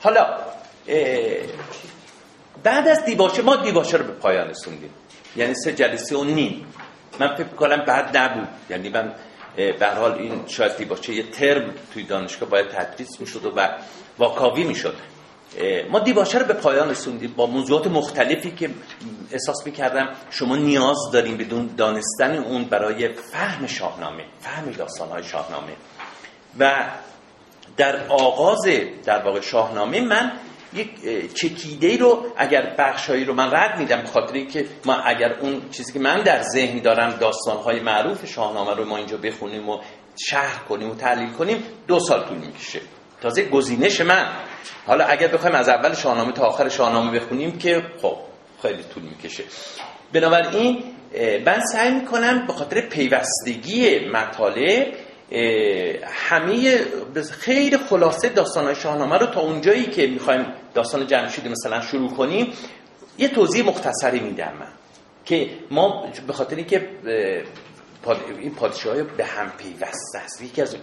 حالا بعد از دیباچه ما دیباچه رو به پایان رسوندیم. یعنی سه جلسه و نیم. من فکر کنم بعد نبود. یعنی من به حال این شاید دیباچه یه ترم توی دانشگاه باید تدریس می‌شد و واکاوی می‌شد. ما دیباچه رو به پایان رسوندیم با موضوعات مختلفی که احساس می‌کردم شما نیاز داریم بدون دانستن اون برای فهم شاهنامه فهم داستانهای شاهنامه. و در آغاز در واقع شاهنامه من یک چکیده رو اگر بخشایی رو من رد میدم به خاطر که ما اگر اون چیزی که من در ذهن دارم داستانهای معروف شاهنامه رو ما اینجا بخونیم و شهر کنیم و تحلیل کنیم دو سال طول می‌کشه. تازه گزینش من. حالا اگر بخوایم از اول شاهنامه تا آخر شاهنامه بخونیم که خب خیلی طول می‌کشه. بنابراین من سعی می‌کنم به خاطر پیوستگی مطالب همه خیلی خلاصه داستان شاهنامه رو تا اونجایی که می‌خوایم داستان جمشید مثلا شروع کنیم یه توضیح مختصری میدم من که ما به خاطر اینکه این پادشاه به هم پیوسته است. یکی از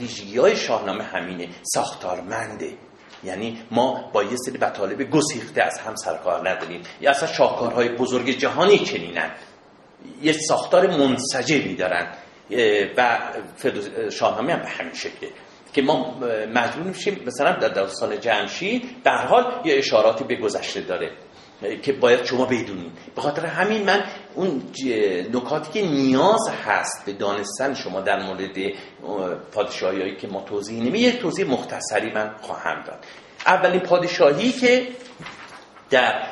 ویژگی های شاهنامه همینه ساختارمنده. یعنی ما با یه سری مطالب گسیخته از هم سرکار نداریم. یا اصلا شاهکارهای بزرگ جهانی چنینن. یه ساختار منسجمی دارن. و شاهنامه هم به همین شکله که ما مجبور میشیم مثلا در داستان جمشید به حال یه اشاراتی به گذشته داره که باید شما بدونید. به خاطر همین من اون نکاتی که نیاز هست به دانستن شما در مورد پادشاهی که ما توضیح نمی یک توضیح مختصری من خواهم داد. اولین پادشاهی که در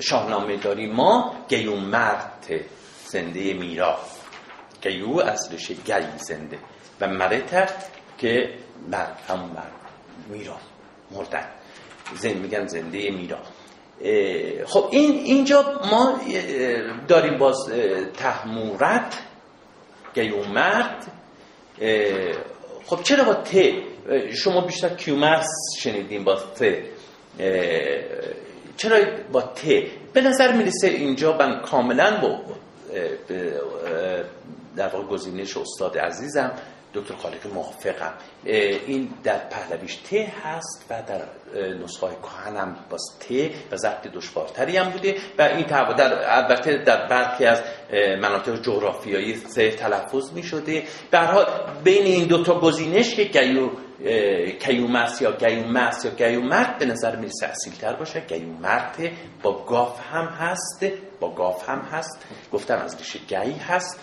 شاهنامه داریم ما گیوم مرد زنده میرا. گیو اصلش گی زنده و مرت که مرد همون مرد میرا مردن زن میگن زنده میرا. خب این اینجا ما داریم باز تحمورت گیومرد. خب چرا با ت؟ شما بیشتر کیومرس شنیدیم با ت. چرا با ت؟ به نظر می‌رسه اینجا من کاملا با در واقع گزینش استاد عزیزم دکتر خالق موافقم. این در پهلویش ت هست و در نسخه کهن باز ت و ضبط دشوارتری هم بوده و این در البته در برخی از مناطق جغرافیایی سه تلفظ می شده. حال بین این دوتا گزینش که گیو کیومرث یا گیومرث یا گیومرد به نظر می‌رسه اصیل تر باشه. گیومرد با گاف هم هست با گاف هم هست. گفتم از ریشه گی هست.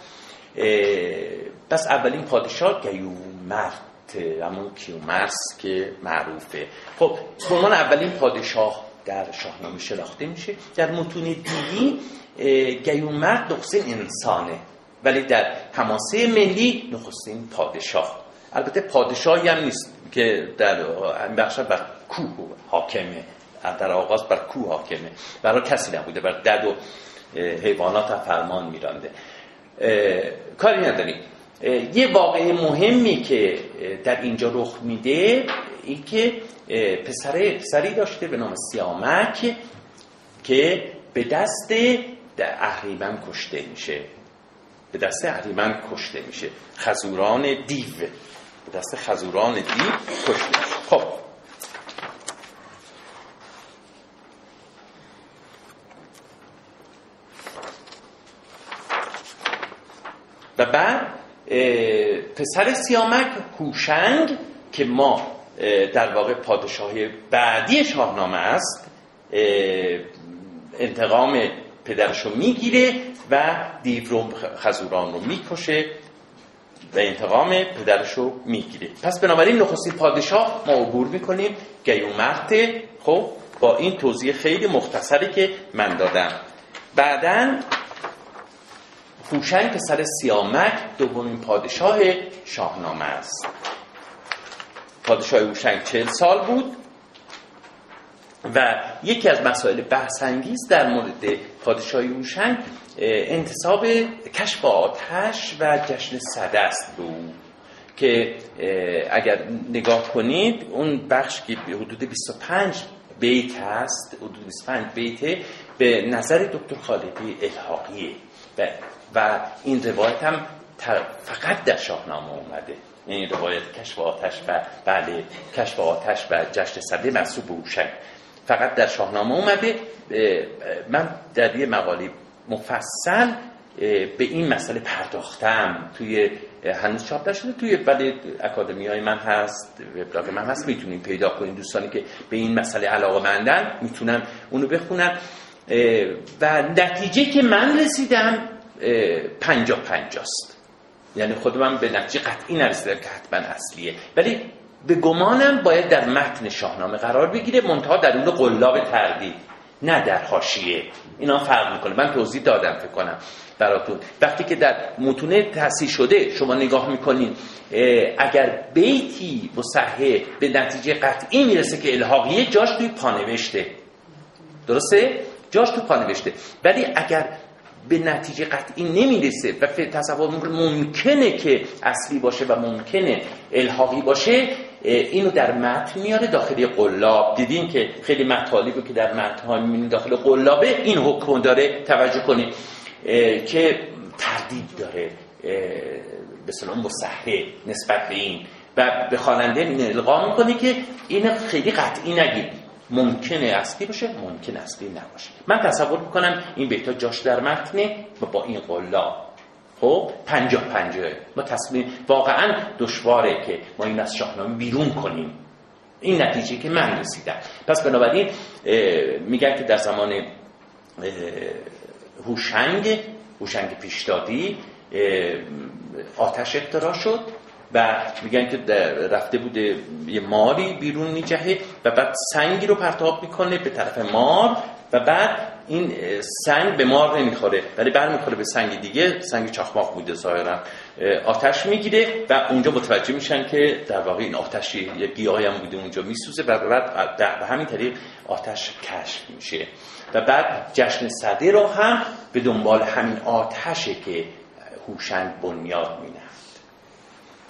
پس اولین پادشاه گیومرت همون کیومرث که معروفه. خب به اولین پادشاه در شاهنامه شناخته میشه. در متون دیگه‌ای گیومرد نخستین انسانه. ولی در حماسه ملی نخستین پادشاه. البته پادشاهی هم نیست که در بخش بر کوه حاکمه. در آغاز بر کوه حاکمه. برای کسی نبوده. بر دد و حیوانات فرمان میرانده. کاری نداریم. یه واقعه مهمی که در اینجا رخ میده این که پسره پسری داشته به نام سیامک که به دست اهریمن کشته میشه. به دست اهریمن کشته میشه. خزوران دیو. به دست خزوران دیو کشته میشه. خب و بعد پسر سیامک هوشنگ که ما در واقع پادشاهی بعدی شاهنامه است انتقام پدرش رو می‌گیره و دیو خزوران رو می‌کشه و انتقام پدرش رو می‌گیره. پس بنابراین نخستین پادشاه ما عبور می‌کنیم گیومرت خب با این توضیح خیلی مختصری که من دادم. بعدا هوشنگ پسر سیامک دومین پادشاه شاهنامه است. پادشاه هوشنگ چهل سال بود و یکی از مسائل بحثانگیز در مورد پادشاه هوشنگ انتصاب کشف آتش و جشن است بود که اگر نگاه کنید اون بخش که حدود 25 بیت هست حدود 25 بیت به نظر دکتر خالقی الحاقیه. و و این روایت هم فقط در شاهنامه اومده. این روایت کشف آتش و بله کشف آتش و جشن منصوب به هوشنگ فقط در شاهنامه اومده. من در یه مقالی مفصل به این مسئله پرداختم. توی هنوز چاپ نشده. توی ولی اکادمی های من هست وبلاگ من هست. می‌تونین پیدا کنین دوستانی که به این مسئله علاقه مندن می‌تونن اونو بخونن. و نتیجه که من رسیدم پنجا پنجاست. یعنی خود من به نتیجه قطعی نرسیدم که حتما اصلیه. ولی به گمانم باید در متن شاهنامه قرار بگیره منتها در اون قلاب تردید نه در حاشیه. اینا فرق می‌کنه. من توضیح دادم فکر کنم براتون. وقتی که در متونه تصحیح شده شما نگاه می‌کنین اگر بیتی مصحح به نتیجه قطعی می‌رسه که الحاقیه جاش توی پانوشته. درسته؟ جاش تو پانوشته. ولی اگر به نتیجه قطعی نمی‌رسه و تصور ممکنه که اصلی باشه و ممکنه الحاقی باشه اینو در متن میاره داخل قلاب. دیدین که خیلی مطالبی که در متن می‌بینید داخل قلابه این حکم داره توجه کنید. که تردید داره به سلام مصحه نسبت به این. و به خواننده القا می‌کنه که این خیلی قطعی نگید. ممکنه اصلی باشه ممکن اصلی نباشه. من تصور می‌کنم این بیتا جاش در متنه و با این قلا خب پنجاه پنجاه. ما تصمیم واقعا دشواره که ما این از شاهنامه بیرون کنیم. این نتیجه که من رسیدم. پس بنابراین میگن که در زمان هوشنگ هوشنگ پیشدادی آتش اختراع شد. و میگن که رفته بوده یه ماری بیرون میجهه و بعد سنگی رو پرتاب می‌کنه به طرف مار و بعد این سنگ به مار نمی‌خوره. ولی برمیخوره به سنگ دیگه. سنگ چخماق بوده ظاهرا. آتش می‌گیره و اونجا متوجه میشن که در واقع این آتشی یه گیاهی هم بوده اونجا میسوزه و بعد به همین طریق آتش کشف میشه. و بعد جشن صده رو هم به دنبال همین آتشه که هوشنگ بنیاد مینه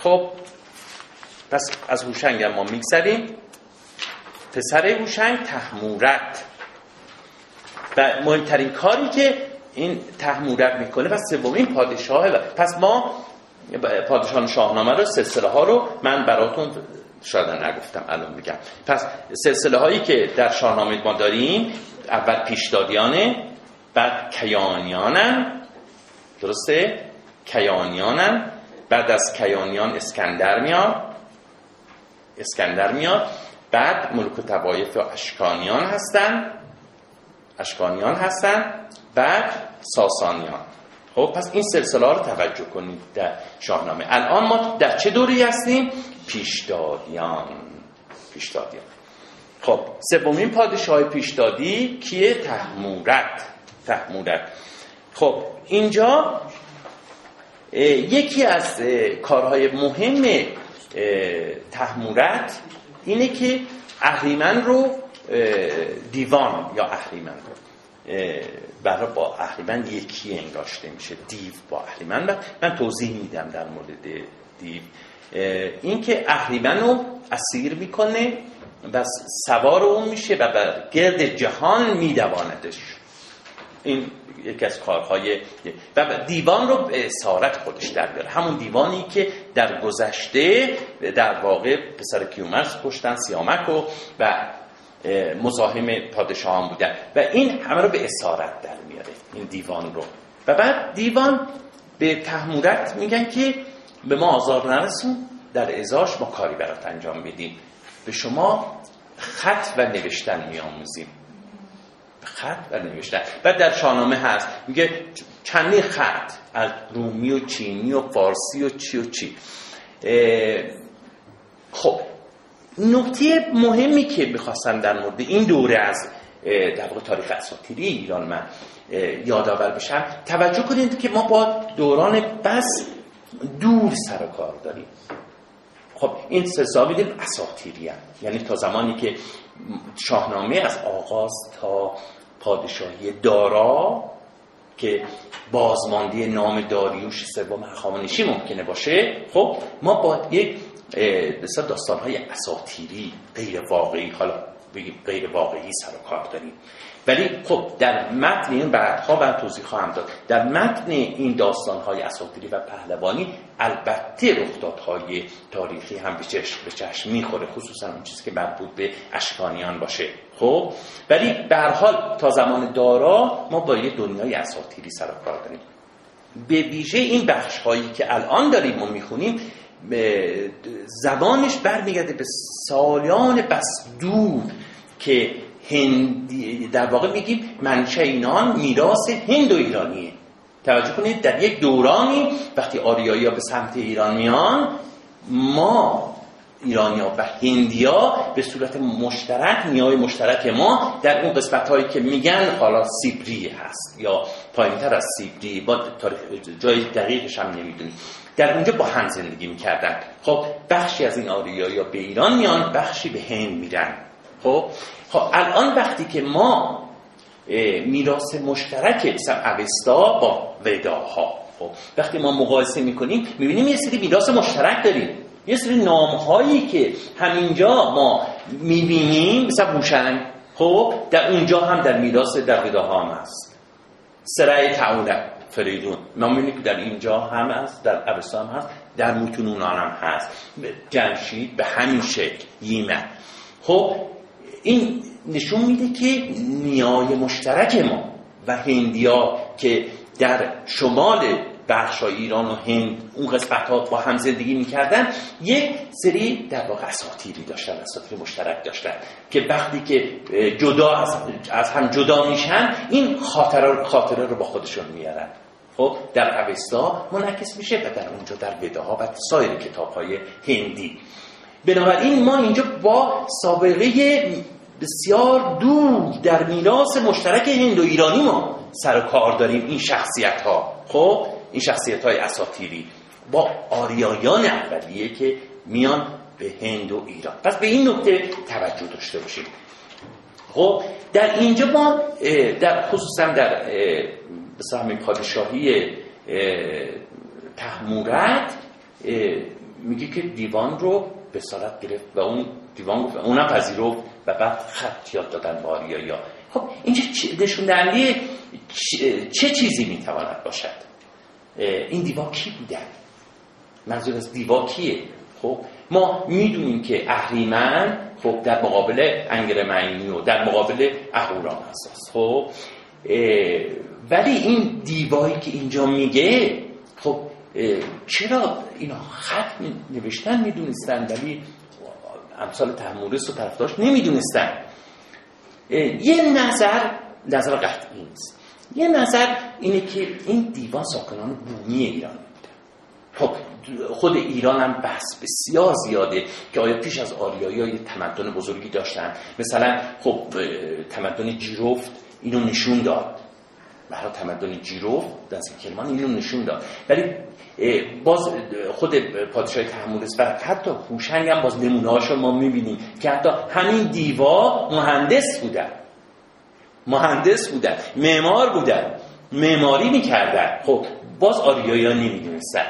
خب پس از هوشنگ ما میگذریم. پسر هوشنگ تحمورت. و مهمترین کاری که این تحمورت می‌کنه و سومین پادشاه پس ما پادشاهان شاهنامه رو سلسله ها رو من براتون شاید نگفتم الان میگم. پس سلسله هایی که در شاهنامه ما داریم اول پیشدادیانه بعد کیانیانن. درسته؟ کیانیانن. بعد از کیانیان اسکندر میاد. اسکندر میاد. بعد ملک و اشکانیان هستن. اشکانیان هستن. بعد ساسانیان. خب پس این سلسله رو توجه کنید در شاهنامه. الان ما در چه دوری هستیم؟ پیشدادیان. پیشدادیان. خب سومین پادشاه پیشدادی کیه؟ تحمورت. تحمورت. خب اینجا یکی از کارهای مهم تحمورت اینه که اهریمن رو دیوان یا اهریمن رو برای با اهریمن یکی انگاشته میشه دیو با اهریمن. من توضیح میدم در مورد دیو. اینکه اهریمن رو اسیر می‌کنه و سوار اون میشه و بر گرد جهان میدواندش. این یکی از کارهای و دیوان رو به اسارت خودش در بیاره. همون دیوانی که در گذشته در واقع پسر کیومرس کشتن سیامک و و مزاحم پادشاهان بودن. و این همه رو به اسارت در میاره این دیوان رو. و بعد دیوان به تحمورت میگن که به ما آزار نرسون در ازاش ما کاری برات انجام میدیم. به شما خط و نوشتن میآموزیم. خط و نوشتن و در شاهنامه هست. میگه چندی خط از رومی و چینی و فارسی و چی و چی. خب نکته مهمی که می‌خواستم در مورد این دوره از در واقع تاریخ اساطیری ایران من یادآور بشم. توجه کنید که ما با دوران بس دور سر کار داریم. خب این سلسله بیدیم اساطیری. یعنی تا زمانی که شاهنامه از آغاز تا پادشاهی دارا که بازماندی نام داریوش سوم هخامنشی ممکنه باشه خب ما با یک داستان های اساتیری غیر واقعی حالا بگیم غیر واقعی سر و کار داریم. ولی خب در متن این بعدها من توضیح خواهم داد. در متن این داستان های اساطیری و پهلوانی البته رخدادهای تاریخی هم به چشم به چشم می‌خوره خصوصا اون چیزی که مربوط به اشکانیان باشه. خب؟ ولی به حال تا زمان دارا ما با یه دنیای اساطیری سر و کار داریم. به ویژه این بخش هایی که الان داریم و می‌خونیم زبانش برمیگرده به سالیان بس دور که هندی در واقع میگیم منشه اینان میراث هند و ایرانیه. توجه کنید در یک دورانی وقتی آریایی به سمت ایران میان ما ایرانیا و هندیا به صورت مشترک نیای مشترک ما در اون قسمت هایی که میگن حالا سیبری هست یا پایین تر از سیبری با جای دقیقش هم نمی‌دونیم. در اونجا با هم زندگی می‌کردن. خب بخشی از این آریایی به ایران میان بخشی به هند میرن. خب؟ خب الان وقتی که ما میراث مشترک اوستا با وداها خب؟ وقتی ما مقایسه می‌کنیم می‌بینیم یه سری میراث مشترک داریم. یه سری نام هایی که همینجا ما می‌بینیم مثلا بوشنگ خب؟ در اونجا هم در میراث در وداها هم هست. سرای تعونه فریدون نامینی که در اینجا هم هست در اوستا هم هست در متون هم هست. جمشید به همین شکل ییمه خب؟ این نشون میده که نیای مشترک ما و هندیا که در شمال بخش ایران و هند اون قسمت ها با هم زندگی می‌کردن یک سری در واقع اساطیری داشتن اساطیر مشترک داشتن که وقتی که جدا از, از هم جدا میشن این خاطره, خاطره رو با خودشون میارن. خب در اوستا منعکس میشه و در اونجا در وداها و سایر کتاب های هندی. بنابراین ما اینجا با سابقه بسیار دور در میراث مشترک هند و ایرانی ما سر کار داریم این شخصیت ها خب این شخصیت های اساتیری با آریایان اولیه که میان به هند و ایران. پس به این نکته توجه داشته باشیم. خب در اینجا ما در خصوصا در همین پادشاهی تحمورت میگه که دیوان رو به صورت گرفت و اون دیوان گفت اونم پذیرفت و بعد خط یاد دادن با ها خب اینجا نشون دهنده چه چیزی می‌تواند باشد؟ این دیوا کی بودن منظور از دیوا کیه؟ خب ما می‌دونیم که اهریمن خب در مقابل انگر معینی و در مقابل اهورام هست خب ولی این دیوایی که اینجا میگه خب چرا اینا خط نوشتن می‌دونستن ولی امثال تحمورس و طرفدارش نمی‌دونستن. یه نظر نظر قطعی نیست. یه نظر اینه که این دیوان ساکنان بومی ایران خب خود ایران هم بحث بسیار زیاده که آیا پیش از آریایی های تمدن بزرگی داشتن؟ مثلا خب تمدن جیروفت اینو نشون داد. برای تمدن جیروف دست کلمان اینو نشون داد. ولی باز خود پادشاه تحمورس و حتی هوشنگ هم باز نمونه ما می‌بینیم که حتی همین دیوا مهندس بودن. مهندس بودن معمار بودن معماری می‌کردن. خب باز آریایی ها نمی‌دونستن.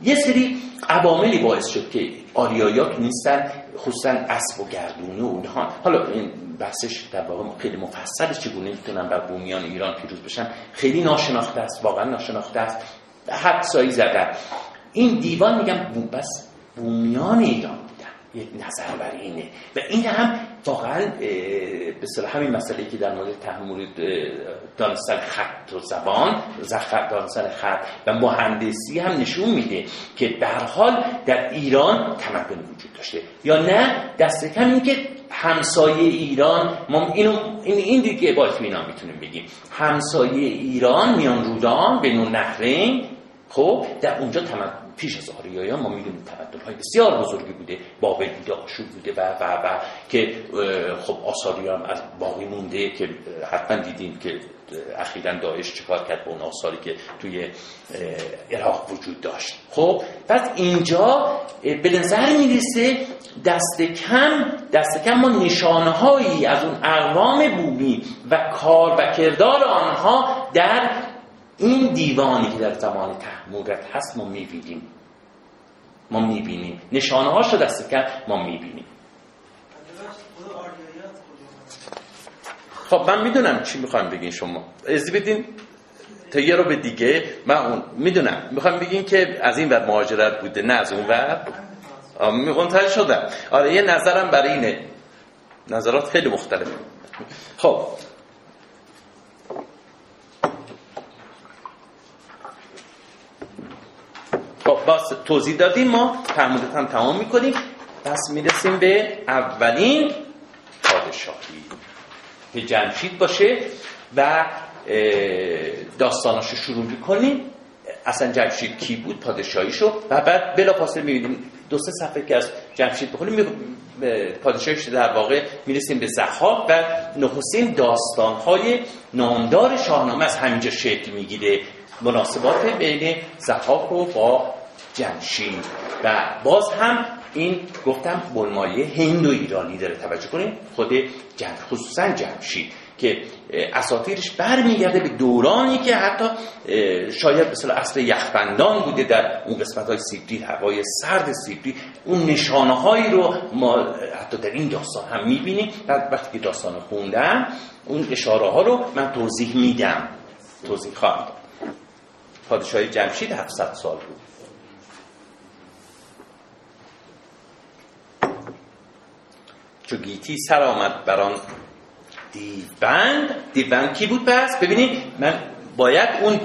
یه سری عواملی باعث شد که آریایی ها نیستن خصوصا اسب و گردونه اونها. حالا این بحثش در واقع خیلی مفصل چگونه می‌تونن بر بومیان ایران پیروز بشن. خیلی ناشناخته است واقعا ناشناخته است. حد سایی زدن این دیوان میگم بس بومیان ایران یک نظر بر اینه. و این هم واقعا به صلاح همین مسئله که در مورد تحمل دانستن خط و زبان دانستن خط و مهندسی هم نشون میده که در حال در ایران تمدن وجود داشته. یا نه دست کم این که همسایه ایران ما اینو این, این دیگه با اطمینان می‌تونیم بگیم. همسایه ایران میان رودان به نهرین. خب در اونجا تمدن پیش از آریایان ما می‌دونیم تمدن های بسیار بزرگی بوده بابل بوده آشور بوده و و و که خب آثاری هم از باقی مونده که حتما دیدیم که اخیرا داعش چکار کرد با اون آثاری که توی عراق وجود داشت. خب پس اینجا به نظر می‌رسه دست کم دست کم ما نشانه هایی از اون اقوام بومی و کار و کردار آنها در این دیوانی که در زمان تحمورت هست ما می‌بینیم. ما می‌بینیم. نشانه هاش رو دست کرد ما می‌بینیم. خب من می‌دونم چی می‌خوام بگین شما. از بدین تا رو به دیگه من اون می‌دونم. می‌خوام بگین که از این ور مهاجرت بوده نه از اون ور. منتظر شدم آره یه نظرم برای اینه. نظرات خیلی مختلفه خب. خب باز توضیح دادیم ما. فرمودت هم تمام می‌کنیم. پس می‌رسیم به اولین پادشاهی. که جمشید باشه و داستاناشو شروع می‌کنیم اصلا جمشید کی بود؟ پادشاهیشو. و بعد بلا فاصله می‌بینیم دو سه صفحه که از جمشید بخونیم پادشاهیش در واقع می‌رسیم به زخاب و نخستین داستانهای نامدار شاهنامه از همینجا شکل می‌گیره. مناسبات بین زخاب و با جمشید. و باز هم این گفتم بلمایه هندو ایرانی داره توجه کنیم خود جمشید خصوصا جمشید که اساطیرش برمیگرده به دورانی که حتی شاید مثل اصل یخبندان بوده در اون قسمت های سیبری هوای سرد سیبری. اون نشانه هایی رو ما حتی در این داستان هم می‌بینیم. و وقتی که داستان خوندم اون اشاره ها رو من توضیح میدم. توضیح خواهم پادشاهی جمشید 700 سال بود. چو گیتی سر آمد بران دیوبند. دیوبند کی بود پس؟ ببینید من باید اون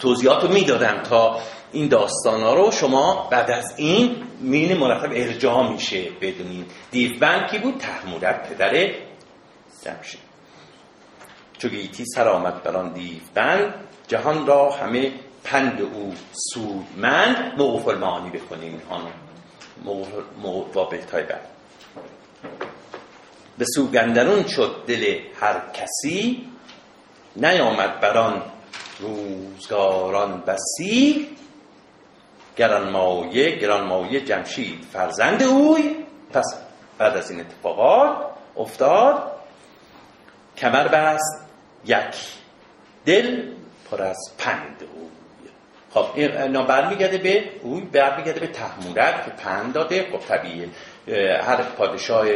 توضیحات رو می‌دادم تا این داستان ها رو شما بعد از این مین مرتب ارجاع میشه بدونید. دیوبند کی بود؟ تحمودت پدر جمشید. چو گیتی سر آمد بران دیوبند جهان را همه پند او سودمند. موقف المعانی اینها موقف با های بعد. به سوگندرون شد دل هر کسی نیامد بران روزگاران بسی. گرانمایه گرانمایه جمشید فرزند اوی. پس بعد از این اتفاقات افتاد. کمر بست یک دل پر از پند او خب اینا برمیگرده به اوی برمیگرده به طهمورث که پند داده. خب طبیعه هر پادشاه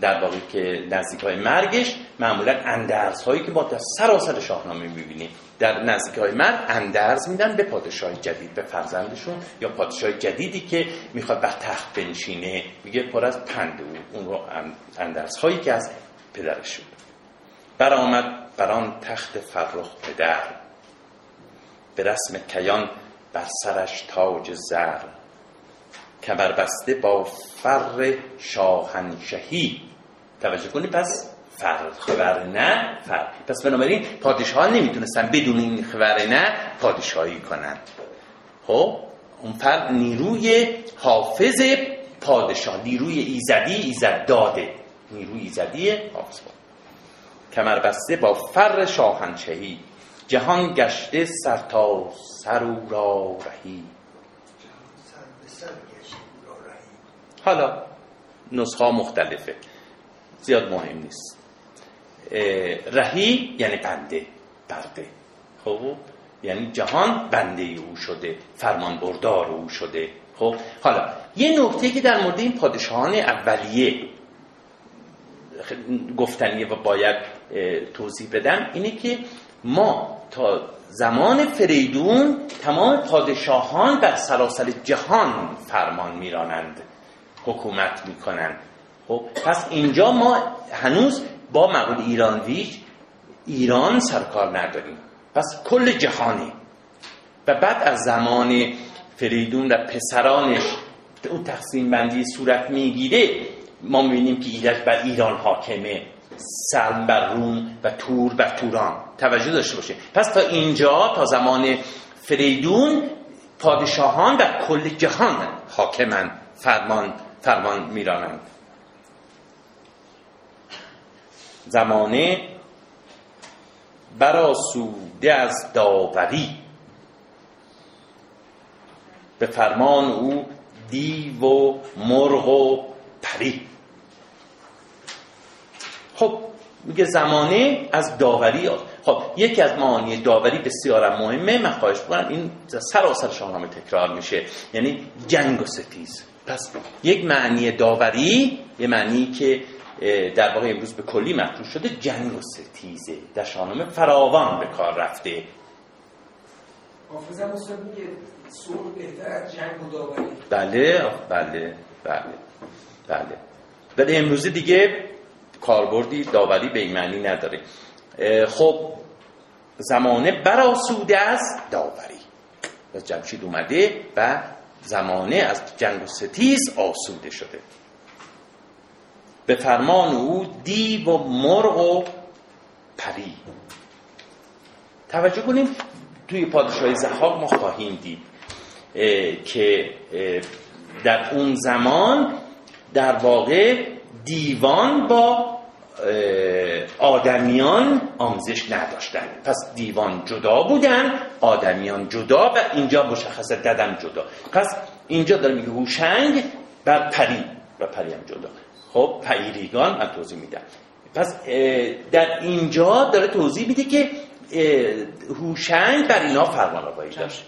در واقع که نزدیک های مرگش معمولا اندرز هایی که ما در سراسر شاهنامه می‌بینیم. در نزدیک های مرگ اندرز میدن به پادشاه جدید به فرزندشون یا پادشاه جدیدی که می‌خواد بر تخت بنشینه. میگه پر از پند اون رو اندرز هایی که از پدرش شد برآمد بر آن تخت فرخ پدر. به رسم کیان بر سرش تاج زر. کمر بسته با فر شاهنشهی توجه کنید پس فر نه فر. پس بنابراین پادشاه نمی‌تونستن بدون این نه پادشاهی کنن. خب اون فر نیروی حافظ پادشاه نیروی ایزدی ایزد داده نیروی ایزدی حافظ. کمر بسته با فر شاهنشهی جهان گشته سر تا سر او را رهی. حالا نسخه مختلفه. زیاد مهم نیست. رهی یعنی بنده برده. خب؟ یعنی جهان بنده او شده فرمان بردار او شده. خب؟ حالا یه نکته که در مورد این پادشاهان اولیه گفتنیه و باید توضیح بدم اینه که ما تا زمان فریدون تمام پادشاهان بر سراسر جهان فرمان میرانند. حکومت می‌کنن. خب پس اینجا ما هنوز با مقول ایران ویش ایران سرکار نداریم. پس کل جهانی و بعد از زمان فریدون و پسرانش اون تقسیم بندی صورت می‌گیره ما می‌بینیم که ایرج بر ایران حاکمه. سلم بر روم و تور بر توران. توجه داشته باشه پس تا اینجا تا زمان فریدون پادشاهان بر کل جهان حاکمن. فرمان فرمان میرانند. زمانه براسوده از داوری. به فرمان او دیو و مرغ و پری. خب میگه زمانه از داوری. خب یکی از معانی داوری بسیار مهمه. من خواهش بکنم این سراسر شاهنامه تکرار میشه. یعنی جنگ و ستیز. پس یک معنی داوری یه معنی که در واقع امروز به کلی مطروح شده جنگ و ستیزه. در شاهنامه فراوان به کار رفته. حافظم استاد میگه سور بهتر از جنگ و داوری. بله بله بله بله. ولی امروز دیگه کاربردی داوری به این معنی نداره. خب زمانه براسوده از داوری. و جمشید اومده و زمانه از جنگ و ستیز آسوده شده. به فرمان او دیو و مرغ و پری. توجه کنیم توی پادشاهی زحاق ما خواهیم دید که در اون زمان در واقع دیوان با آدمیان آموزش نداشتن. پس دیوان جدا بودن آدمیان جدا و اینجا مشخصه ددم جدا. پس اینجا داره میگه هوشنگ بر پری و پری هم جدا. خب پیریگان من توضیح میدم. پس در اینجا داره توضیح میده که هوشنگ بر اینا فرمان روایی داشت.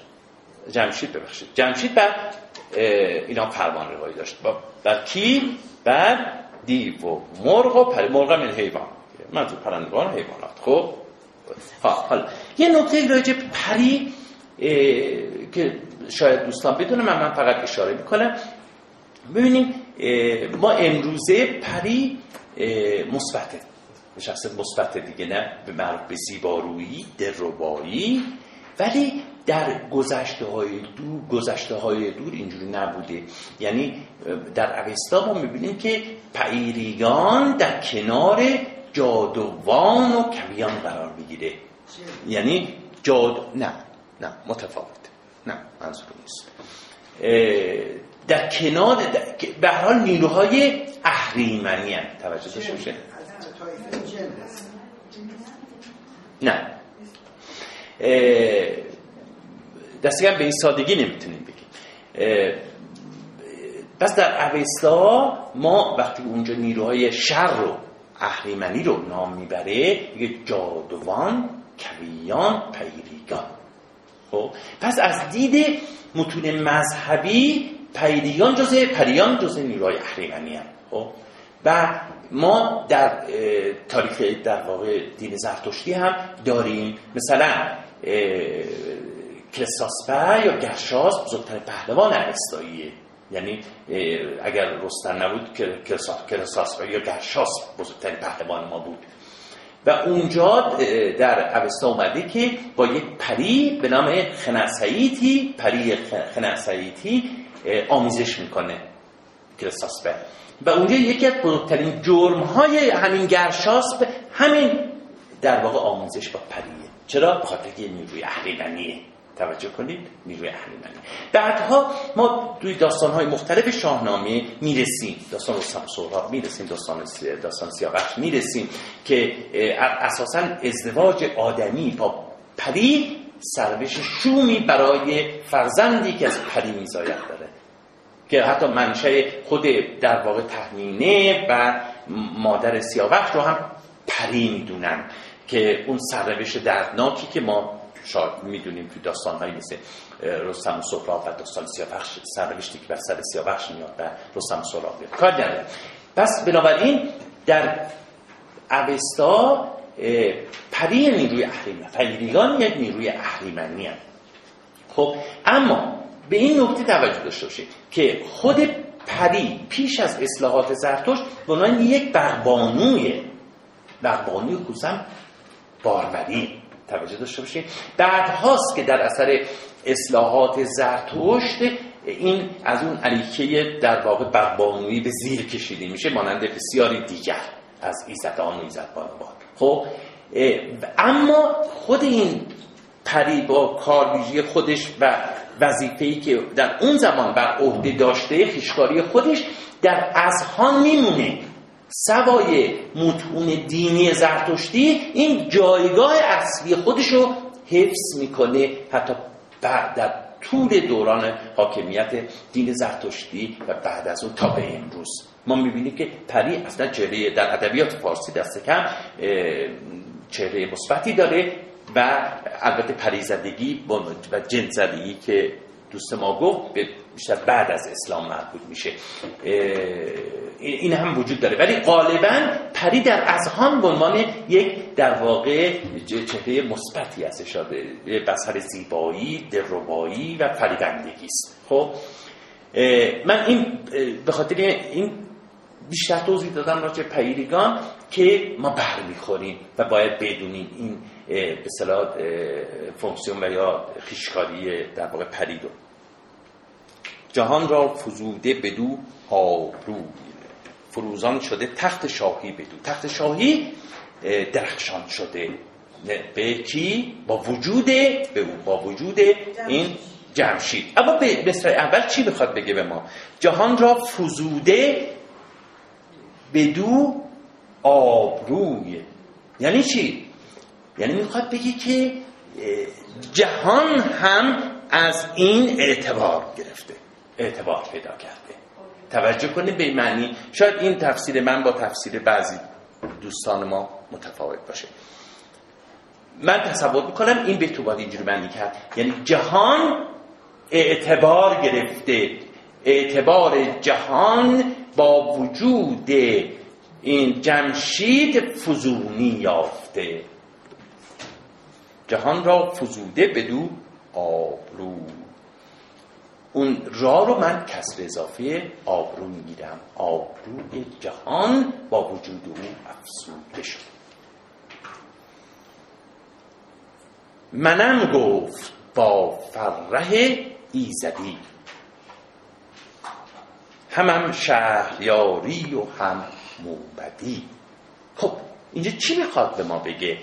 جمشید. ببخشید. جمشید بر اینا فرمان روایی داشت. بر کی؟ بر دیو و مرغ و پری مرغ من حیوان. منظور پرندگان حیوانات. خب؟ حالا یه نکته راجع پری که شاید دوستان بدونم من, من فقط اشاره می‌کنم. ببینیم ما امروزه پری مثبته. به شخص مثبت دیگه نه؟ به معروف به زیبارویی دروبایی ولی در گذشته های دور گذشته های دور اینجوری نبوده. یعنی در اوستا ما می‌بینیم که پیریگان در کنار جادوان و کویان قرار می‌گیره. یعنی جاد نه نه متفاوت. نه منظور نیست. در کنار به حال نیروهای اهریمنی هم توجه داشته باشه نه. دستی هم به این سادگی نمی‌تونیم بگیم. پس در اوستا ما وقتی اونجا نیروهای شر رو اهریمنی رو نام می‌بره یه جادوان کویان پیریگان. خب پس از دید متون مذهبی پیریان جزء پریان جزء نیروهای اهریمنی هم خب و ما در تاریخ در واقع دین زرتشتی هم داریم. مثلا کلساسپه یا گرشاس بزرگتر پهلوان ارستاییه یعنی اگر رستن نبود کلساسپه یا گرشاس بزرگترین پهلوان ما بود. و اونجا در اوستا اومده که با یک پری به نام خنسعیتی پری خنسعیتی آمیزش می‌کنه کلساسپه و اونجا یکی از بزرگترین جرم های همین گرشاسب همین در واقع آموزش با پریه. چرا؟ بخاطر که نیروی اهریمنیه. توجه کنید نیروی اهریمنی. بعدها ما توی داستان های مختلف شاهنامه می‌رسیم. داستان رستم سهراب می‌رسیم داستان داستان سیاوش می‌رسیم که اساسا ازدواج آدمی با پری سروش شومی برای فرزندی که از پری میزاید داره. که حتی منشه خود در واقع تهمینه و مادر سیاوش رو هم پری می‌دونن که اون سرنوشت دردناکی که ما شاید می‌دونیم تو داستان هایی مثل رستم و سهراب و داستان سیاوش سرنوشتی که بر سر سیاوش میاد و رستم و سهراب کار نداره پس بنابراین در اوستا پری نیروی اهریمن پریگان یک نیروی اهریمنی هم. خب اما به این نکته توجه داشته باشید که خود پری پیش از اصلاحات زرتشت به عنوان یک بربانوی بربانوی کوسم باروری. توجه داشته باشید بعد هاست که در اثر اصلاحات زرتشت این از اون علیکه در واقع بربانوی به زیر کشیده میشه مانند بسیاری دیگر از ایزدان و ایزدبانوان خب اما خود این پری با کارویژی خودش و وظیفه‌ای که در اون زمان بر عهده داشته خیشکاری خودش در اذهان میمونه. سوای متون دینی زرتشتی این جایگاه اصلی خودش رو حفظ می‌کنه حتی بعد در طول دوران حاکمیت دین زرتشتی و بعد از اون تا به امروز. ما می‌بینیم که پری اصلا چهره در ادبیات فارسی دست کم چهره مثبتی داره و البته پریزدگی و جنزدگی که دوست ما گفت به بیشتر بعد از اسلام مربوط میشه. این هم وجود داره. ولی غالبا پری در اذهان به عنوان یک در واقع چهره مثبتی ازش بسر زیبایی دلربایی و فریبندگی است خب من این به خاطر این بیشتر توضیح دادم راجع پیریگان که ما بر می‌خوریم و باید بدونیم این به صلاح فونکسیون و یا خیشکاری در واقع پری جهان را فزوده بدو آبرو فروزان شده تخت شاهی بدو. تخت شاهی درخشان شده. به کی؟ با وجود به او با وجود این جمشید. اما به مصر اول چی بخواد بگه به ما؟ جهان را فزوده بدو آبروی. یعنی چی؟ یعنی می‌خواد بگه که جهان هم از این اعتبار گرفته. اعتبار پیدا کرده. توجه کنید به معنی. شاید این تفسیر من با تفسیر بعضی دوستان ما متفاوت باشه. من تصور می‌کنم این به تو باید اینجوری معنی کرد. یعنی جهان اعتبار گرفته. اعتبار جهان با وجود این جمشید فزونی یافته. جهان را فزوده بدو آبرو. اون را رو من کسر اضافه آبرو می‌گیرم. آبروی جهان با وجود او افزوده شد. منم گفت با فرح ایزدی. هم هم شهریاری و هم موبدی. خب اینجا چی می‌خواد به ما بگه؟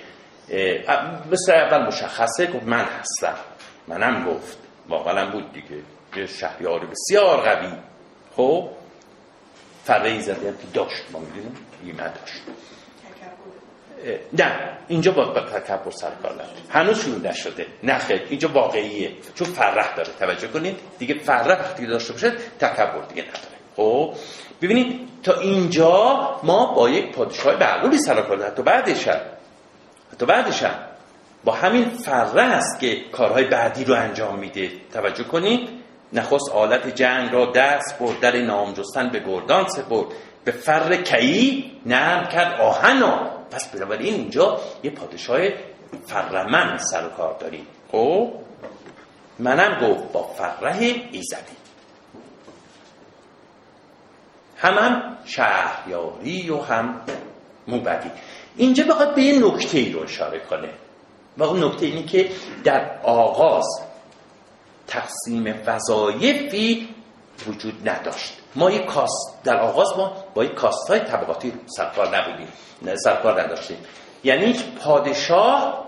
مثل اول مشخصه گفت من هستم. منم گفت. واقعا بود دیگه. یه شهریار بسیار قوی. خب؟ زده هم که داشت. ما می‌دونیم نداشت. نه اینجا با تکبر سرکار هنوز شروع نشده. نه خیلی اینجا واقعیه. چون فرح داره. توجه کنید. دیگه فرح وقتی داشته باشه تکبر دیگه نداره. خب؟ ببینید تا اینجا ما با یک پادشاه معقولی سر کار حتی بعدش هم. حتی بعدش هم. با همین فره است که کارهای بعدی رو انجام میده. توجه کنید. نخست آلت جنگ را دست برد در نام جستن به گردان سپرد. به فر کی نرم کرد آهنا پس بنابراین اینجا یه پادشاه فرمن سر و کار داریم. خب؟ منم گفت با فره ایزدی. هم هم شهریاری و هم موبدی. اینجا بخواد به یه نکته ای رو اشاره کنه. و اون نکته اینی که در آغاز تقسیم وظایفی وجود نداشت. ما یک کاست در آغاز ما با یک کاست های طبقاتی سرکار نبودیم سرکار نداشتیم. یعنی پادشاه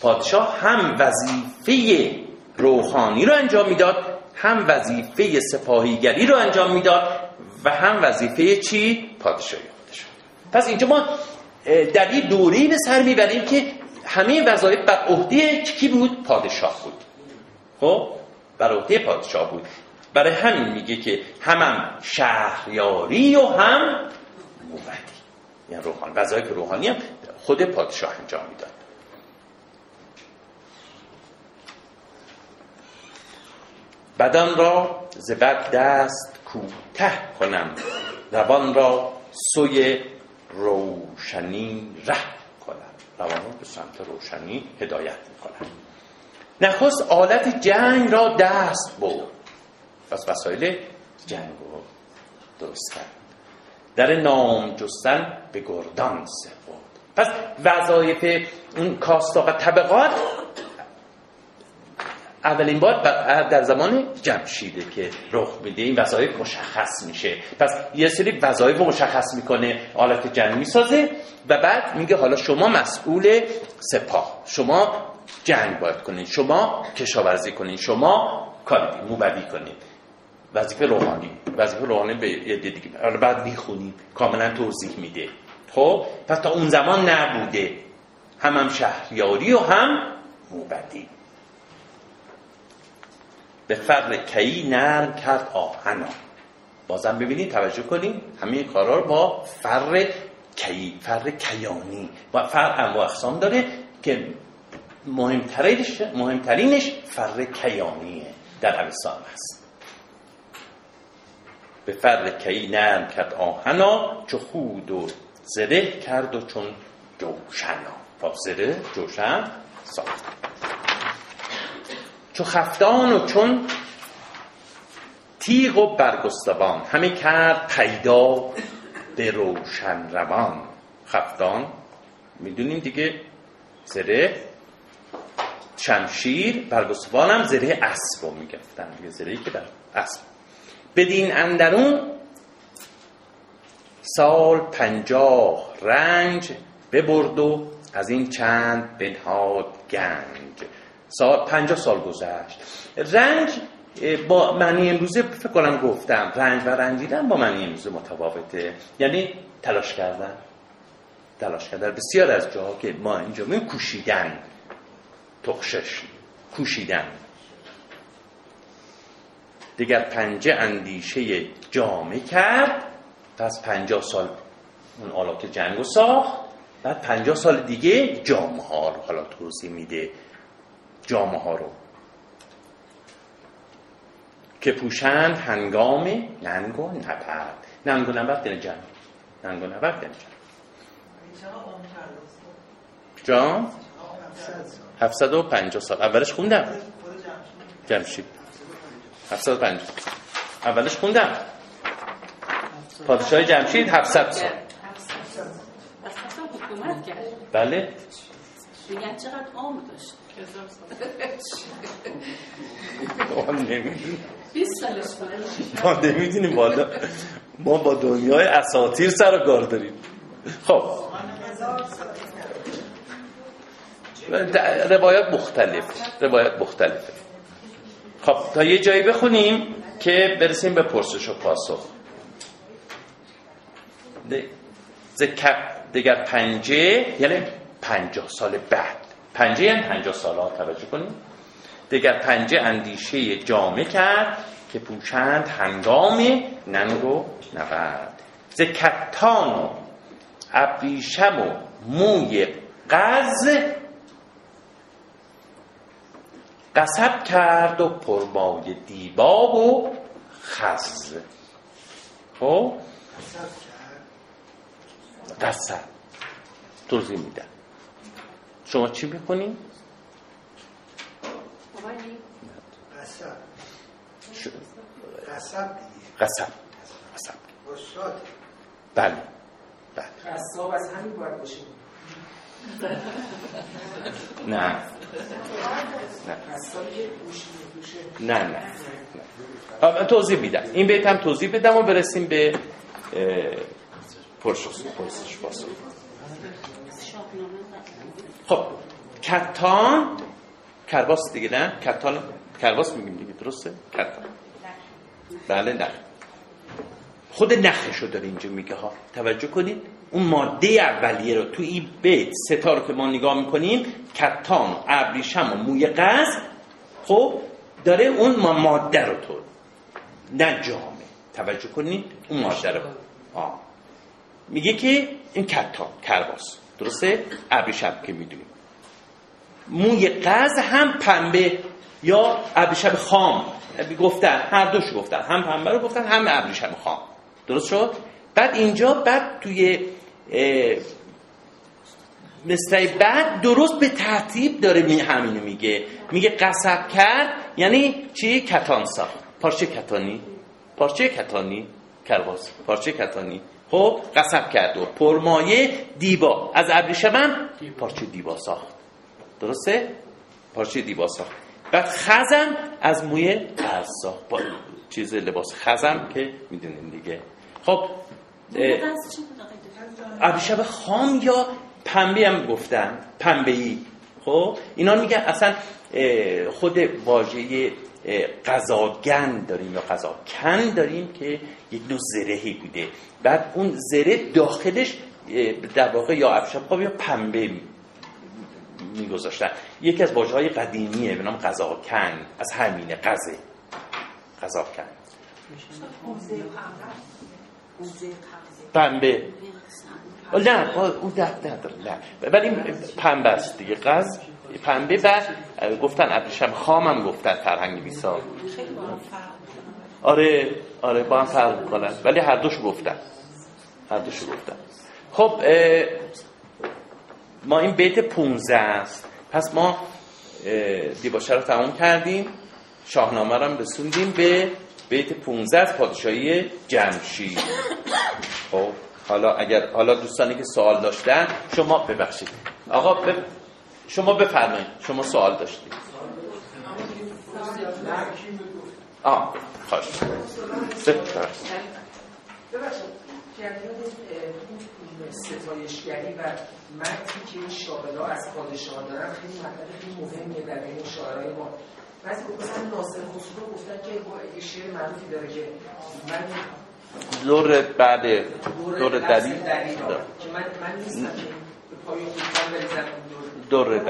پادشاه هم وظیفه روحانی رو انجام می‌داد هم وظیفه سپاهیگری رو انجام می‌داد و هم وظیفه چی؟ پادشاهی. خودش پس اینجا ما در این دوره به سر می‌بریم که همه وظایف بر عهده کی بود؟ پادشاه بود. خب؟ بر عهده پادشاه بود. برای همین میگه که هم شهریاری و هم موبدی یعنی روحانی وظایف روحانی هم خود پادشاه انجام می‌داد. بدن را زبد دست کوته کنم. روان را سوی روشنی ره کنم. روان را به سمت روشنی هدایت می‌کنم. نخست آلت جنگ را دست بود پس وسایل جنگ رو درست کرد. در نام جستن به گردان سپرد. پس وظایف اون کاستاق طبقات اولین بار در زمان جمشیده که رخ میده. این وظایف مشخص میشه. پس یه سری وظایف مشخص می‌کنه. آلت جنگ می‌سازه و بعد میگه حالا شما مسئول سپاه. شما جنگ باید کنید شما کشاورزی کنید شما کار موبدی کنید وظیفه روحانی. وظیفه روحانی به یه دیگه. بعد می‌خونید کاملا توضیح میده. خب؟ پس تا اون زمان نبوده. هم هم شهریاری و هم موبدی. به فر کی نرم کرد آهنا. بازم ببینید توجه کنید همه کارا رو با فر کی فر کیانی. با فر انواع اقسام داره که مهمترینش مهمترینش فر کیانیه در عربستان هست به فر کی نرم کرد آهنا چو خود و زره کرد و چون جوشنا خب زره جوشن ساخت. چو خفتان و چون تیغ و برگستوان همه کرد پیدا به روشن روان. خفتان می‌دونیم دیگه؟ زره شمشیر برگستوان هم زره اسب رو می‌گفتن دیگه زره که بر اسب. بدین اندرون سال پنجاه رنج ببرد و از این چند بنهاد گنج. سال پنجاه سال گذشت. رنج با معنی امروزه فکر کنم گفتم رنج و رنجیدن با معنی امروزه متفاوته. یعنی تلاش کردن. تلاش کردن. بسیار از جاها که ما اینجا میگیم کوشیدن تخشش کوشیدن. دیگر پنجه اندیشه جامعه کرد پس پنجاه سال اون آلات جنگ رو ساخت بعد پنجاه سال دیگه جامعه ها رو حالا توضیح میده جامعه ها رو. که پوشند هنگام ننگ و نبرد. ننگ و نبرد یعنی جنگ. ننگ و نبرد یعنی جنگ. جان؟ 750 سال. اولش خوندم. جمشید. 750 اولش خوندم. پادشاه جمشید 700 سال. بله. میگن چقدر عمر داشت. ما نمی‌دونیم 20 سالش بود ما نمی‌دونیم بالا ما با دنیای اساطیر سر و کار داریم. خب. روایت مختلف روایت مختلفه خب تا یه جایی بخونیم که برسیم به پرسش و پاسخ. دیگر پنجه یعنی پنجاه سال بعد. پنجه یعنی پنجاه سال ها توجه کنیم. دیگر پنجه اندیشه جامعه کرد که پوشند هنگام ننگ و نبرد. ز کتان و ابریشم و موی قز قصب کرد و پرمای دیباب و خز. خب؟ قصب. توضیح میدم. شما چی می‌کنین؟ قصب. قصب قصب. قصب. بله. بله. قصاب از همین باید باشه. نه. نه. نه. نه. توضیح میدم. این بیت هم توضیح بدم و برسیم به پرسش پاسخ. خب کتان کرباس دیگه نه؟ کتان کرباس میگیم دیگه درسته؟ کتان. بله نه. خود نخشو داره اینجا میگه ها. توجه کنید. اون ماده اولیه رو تو این بیت ستا رو که ما نگاه می‌کنیم کتان و ابریشم و موی قز خب داره اون ما ماده رو تو. نه جامعه توجه کنید. اون ماده رو. آه. میگه که این کتان کرباس. درسته؟ ابریشم که می‌دونیم. موی قز هم پنبه یا ابریشم خام. گفتن هر دوش گفتن. هم پنبه رو گفتن هم ابریشم خام. درست شد؟ بعد اینجا بعد توی مصرع بعد درست به ترتیب داره می همینو میگه. میگه قصب کرد یعنی چی؟ کتان ساخت پارچه کتانی. پارچه کتانی. کرواس. پارچه کتانی. خب قصب کرد و پرمایه دیبا. از ابریشم هم پارچه دیبا ساخت. درسته؟ پارچه دیبا ساخت. بعد خزم از موی قرض ساخت. چیز لباس خزم که می‌دونین دیگه. خب؟ ابریشم خام یا پنبه هم گفتن پنبه ای خب اینا میگن اصلا خود واژه اه، قضاگن داریم یا قضاکن داریم که یک نوع زرهی بوده. بعد اون زره داخلش در واقع یا ابریشم خام یا پنبه میگذاشتن. یکی از واژه های قدیمیه به نام قضاکن از همینه قضه قضاکن پنبه. نه اون درد نداره نه. ولی پنبه است دیگه قز. پنبه و گفتن ابریشم خام هم گفتن فرهنگ نویسا آره آره با هم فرق می‌کنن. ولی هر دوش گفتن. هر دوش گفتن. خب ما این بیت 15 است. پس ما اه، دیباچه رو تمام کردیم. شاهنامه رو هم رسوندیم به بیت 15 از پادشاهی جمشید. خب حالا اگر حالا دوستانی که سوال داشتن شما ببخشید. آقا ب... شما بفرمایید شما سوال داشتید. آه این ستایشگری و متنی که این شاعرها از پادشاه دارن خیلی مطلب خیلی مهمیه در این شاعرهای ما بعضی مثلا ناصر خسرو گفتن که با یه شعر معروفی داره که من دور بعد دور را که من من نیستم دور.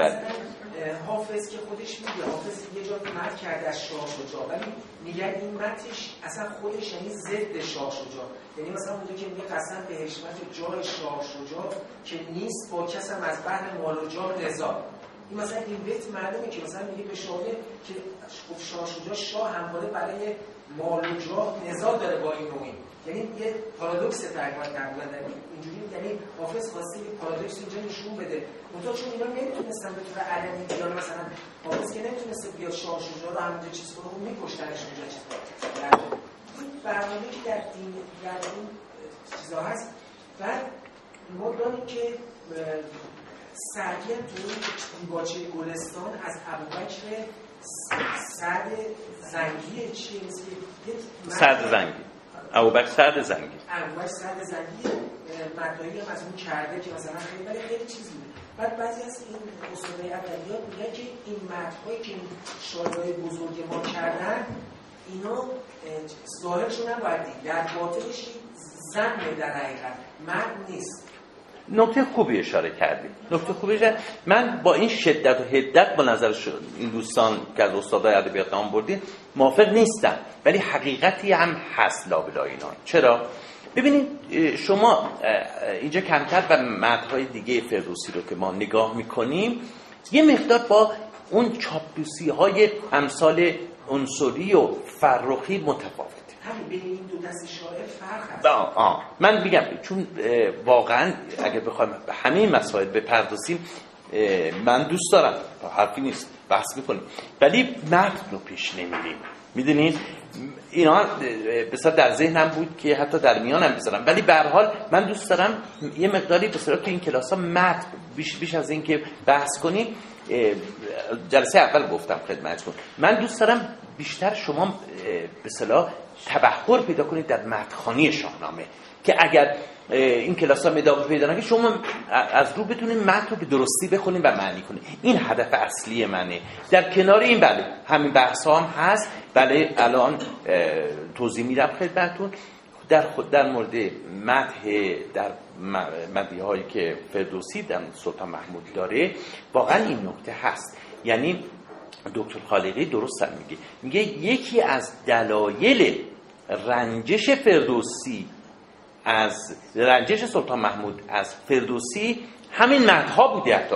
اه، حافظ که خودش میگه حافظ یه جا مد کرده از شاه شجاع. ولی میگن این متش اصلا خودش یعنی ضد شاه شجاع. یعنی مثلا اونجا که میگه قسم به حشمت جای شاه شجاع که نیست با کسم از بحر مال و جان نزا این مثلا این بیت معلومه که مثلا میگه به شاعر که خب شاه شجاع شاه همواره برای مال و جاه نزا داره با این نوعی یعنی یه پارادوکس تقریبا در اینجوری یعنی حافظ خواسته یه پارادوکس اینجا نشون بده. منتها چون اینا نمی‌تونستن به طور علنی بیان مثلا حافظ که نمی‌تونسته بیاد شاه شجاع رو همونجا چیز کنه اون میکشتنش اونجا چیز کنه. این برنامه که در دین در این چیزا هست. بعد ما داریم که سعدی تو دیباچه گلستان از ابوبکر سعد زنگیه چیه؟ سرد زنگی. ابوبکر سرد زنگی. انواع سرد زنگی مدایی هم از اون کرده که مثلا خیلی ولی خیلی چیزی بعد بعضی از این اصولای ادبیات میگن که این متن‌هایی که این شاعرای بزرگ ما کردن اینا اه، ظاهرشون هم باید دید. در باطنش زنه در حقیقت. متن نیست. نکته خوبی اشاره کردی. نکته خوبی اشاره من با این شدت و حدت با نظر این دوستان که از استادای ادبیات نام بردین موافق نیستم. ولی حقیقتی هم هست لابلا اینا. چرا؟ ببینید شما اینجا کمتر و متن‌های دیگه فردوسی رو که ما نگاه می‌کنیم یه مقدار با اون چاپلوسی های امثال عنصری و فرخی متفاوته همین بین این دو دست شاعر فرق هست آه, آه. من میگم چون واقعا اگر بخوایم به همه مسائل بپردازیم من دوست دارم حرفی نیست بحث می‌کنیم. ولی متن رو پیش نمیریم. می‌دونید؟ اینا بسیار در ذهنم بود که حتی در میانم بذارم. ولی به حال من دوست دارم یه مقداری بسیار تو این کلاس ها متن بیش, بیش از اینکه بحث کنیم جلسه اول گفتم خدمتتون. من دوست دارم بیشتر شما به صلاح تبحر پیدا کنید در متخانی شاهنامه که اگر این کلاس ها ادامه پیدا نکنه شما از رو بتونید متن رو به درستی بخونید و معنی کنید. این هدف اصلی منه. در کنار این بله همین بحث ها هم هست. بله الان توضیح میدم خدمتتون. در خود در مورد مدح در مدیه هایی که فردوسی در سلطان محمود داره واقعا این نکته هست. یعنی دکتر خالقی درست هم میگه میگه یکی از دلایل رنجش فردوسی از رنجش سلطان محمود از فردوسی همین مدها بوده حتی.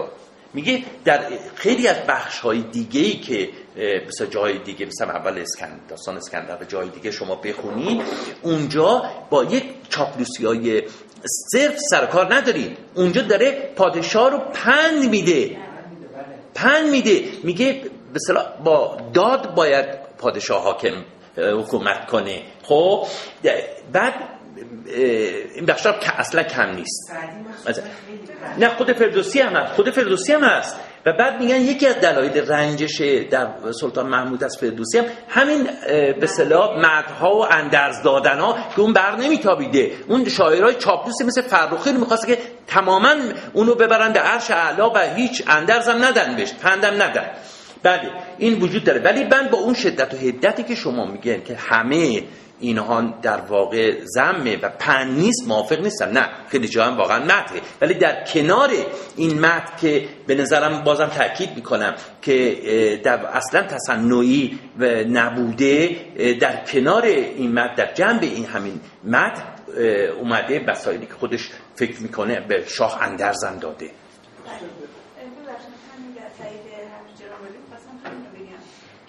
میگه در خیلی از بخش های دیگه ای که اه، مثلا جای دیگه مثلا اول اسکندر داستان اسکندر و جای دیگه شما بخونید اونجا با یک چاپلوسی های صرف سرکار ندارید اونجا داره پادشاه رو پند میده. پند میده. میگه مثلا با داد باید پادشاه حاکم حکومت کنه. خب بعد این بخشا که اصلا کم نیست. پرد. نه خود فردوسی هم هست خود فردوسی هم هست. و بعد میگن یکی از دلایل رنجش در سلطان محمود از فردوسی هم همین به صلاح مدها و اندرز دادن ها که اون بر نمیتابیده. اون شاعرای چاپلوسی مثل فرخی رو می‌خواست که تماما اونو ببرن به عرش اعلا و هیچ اندرزم ندن بهش پندم ندن. بله این وجود داره. ولی من با اون شدت و حدتی که شما میگن که همه اینها در واقع زمه و پن نیست موافق نیستم نه خیلی جا هم واقعا متحه ولی در کنار این متن که به نظرم بازم تاکید می‌کنم که در اصلا تصنعی نبوده در کنار این متن در جنب این همین اه، اومده بسایلی که خودش فکر می‌کنه به شاه اندرزم داده.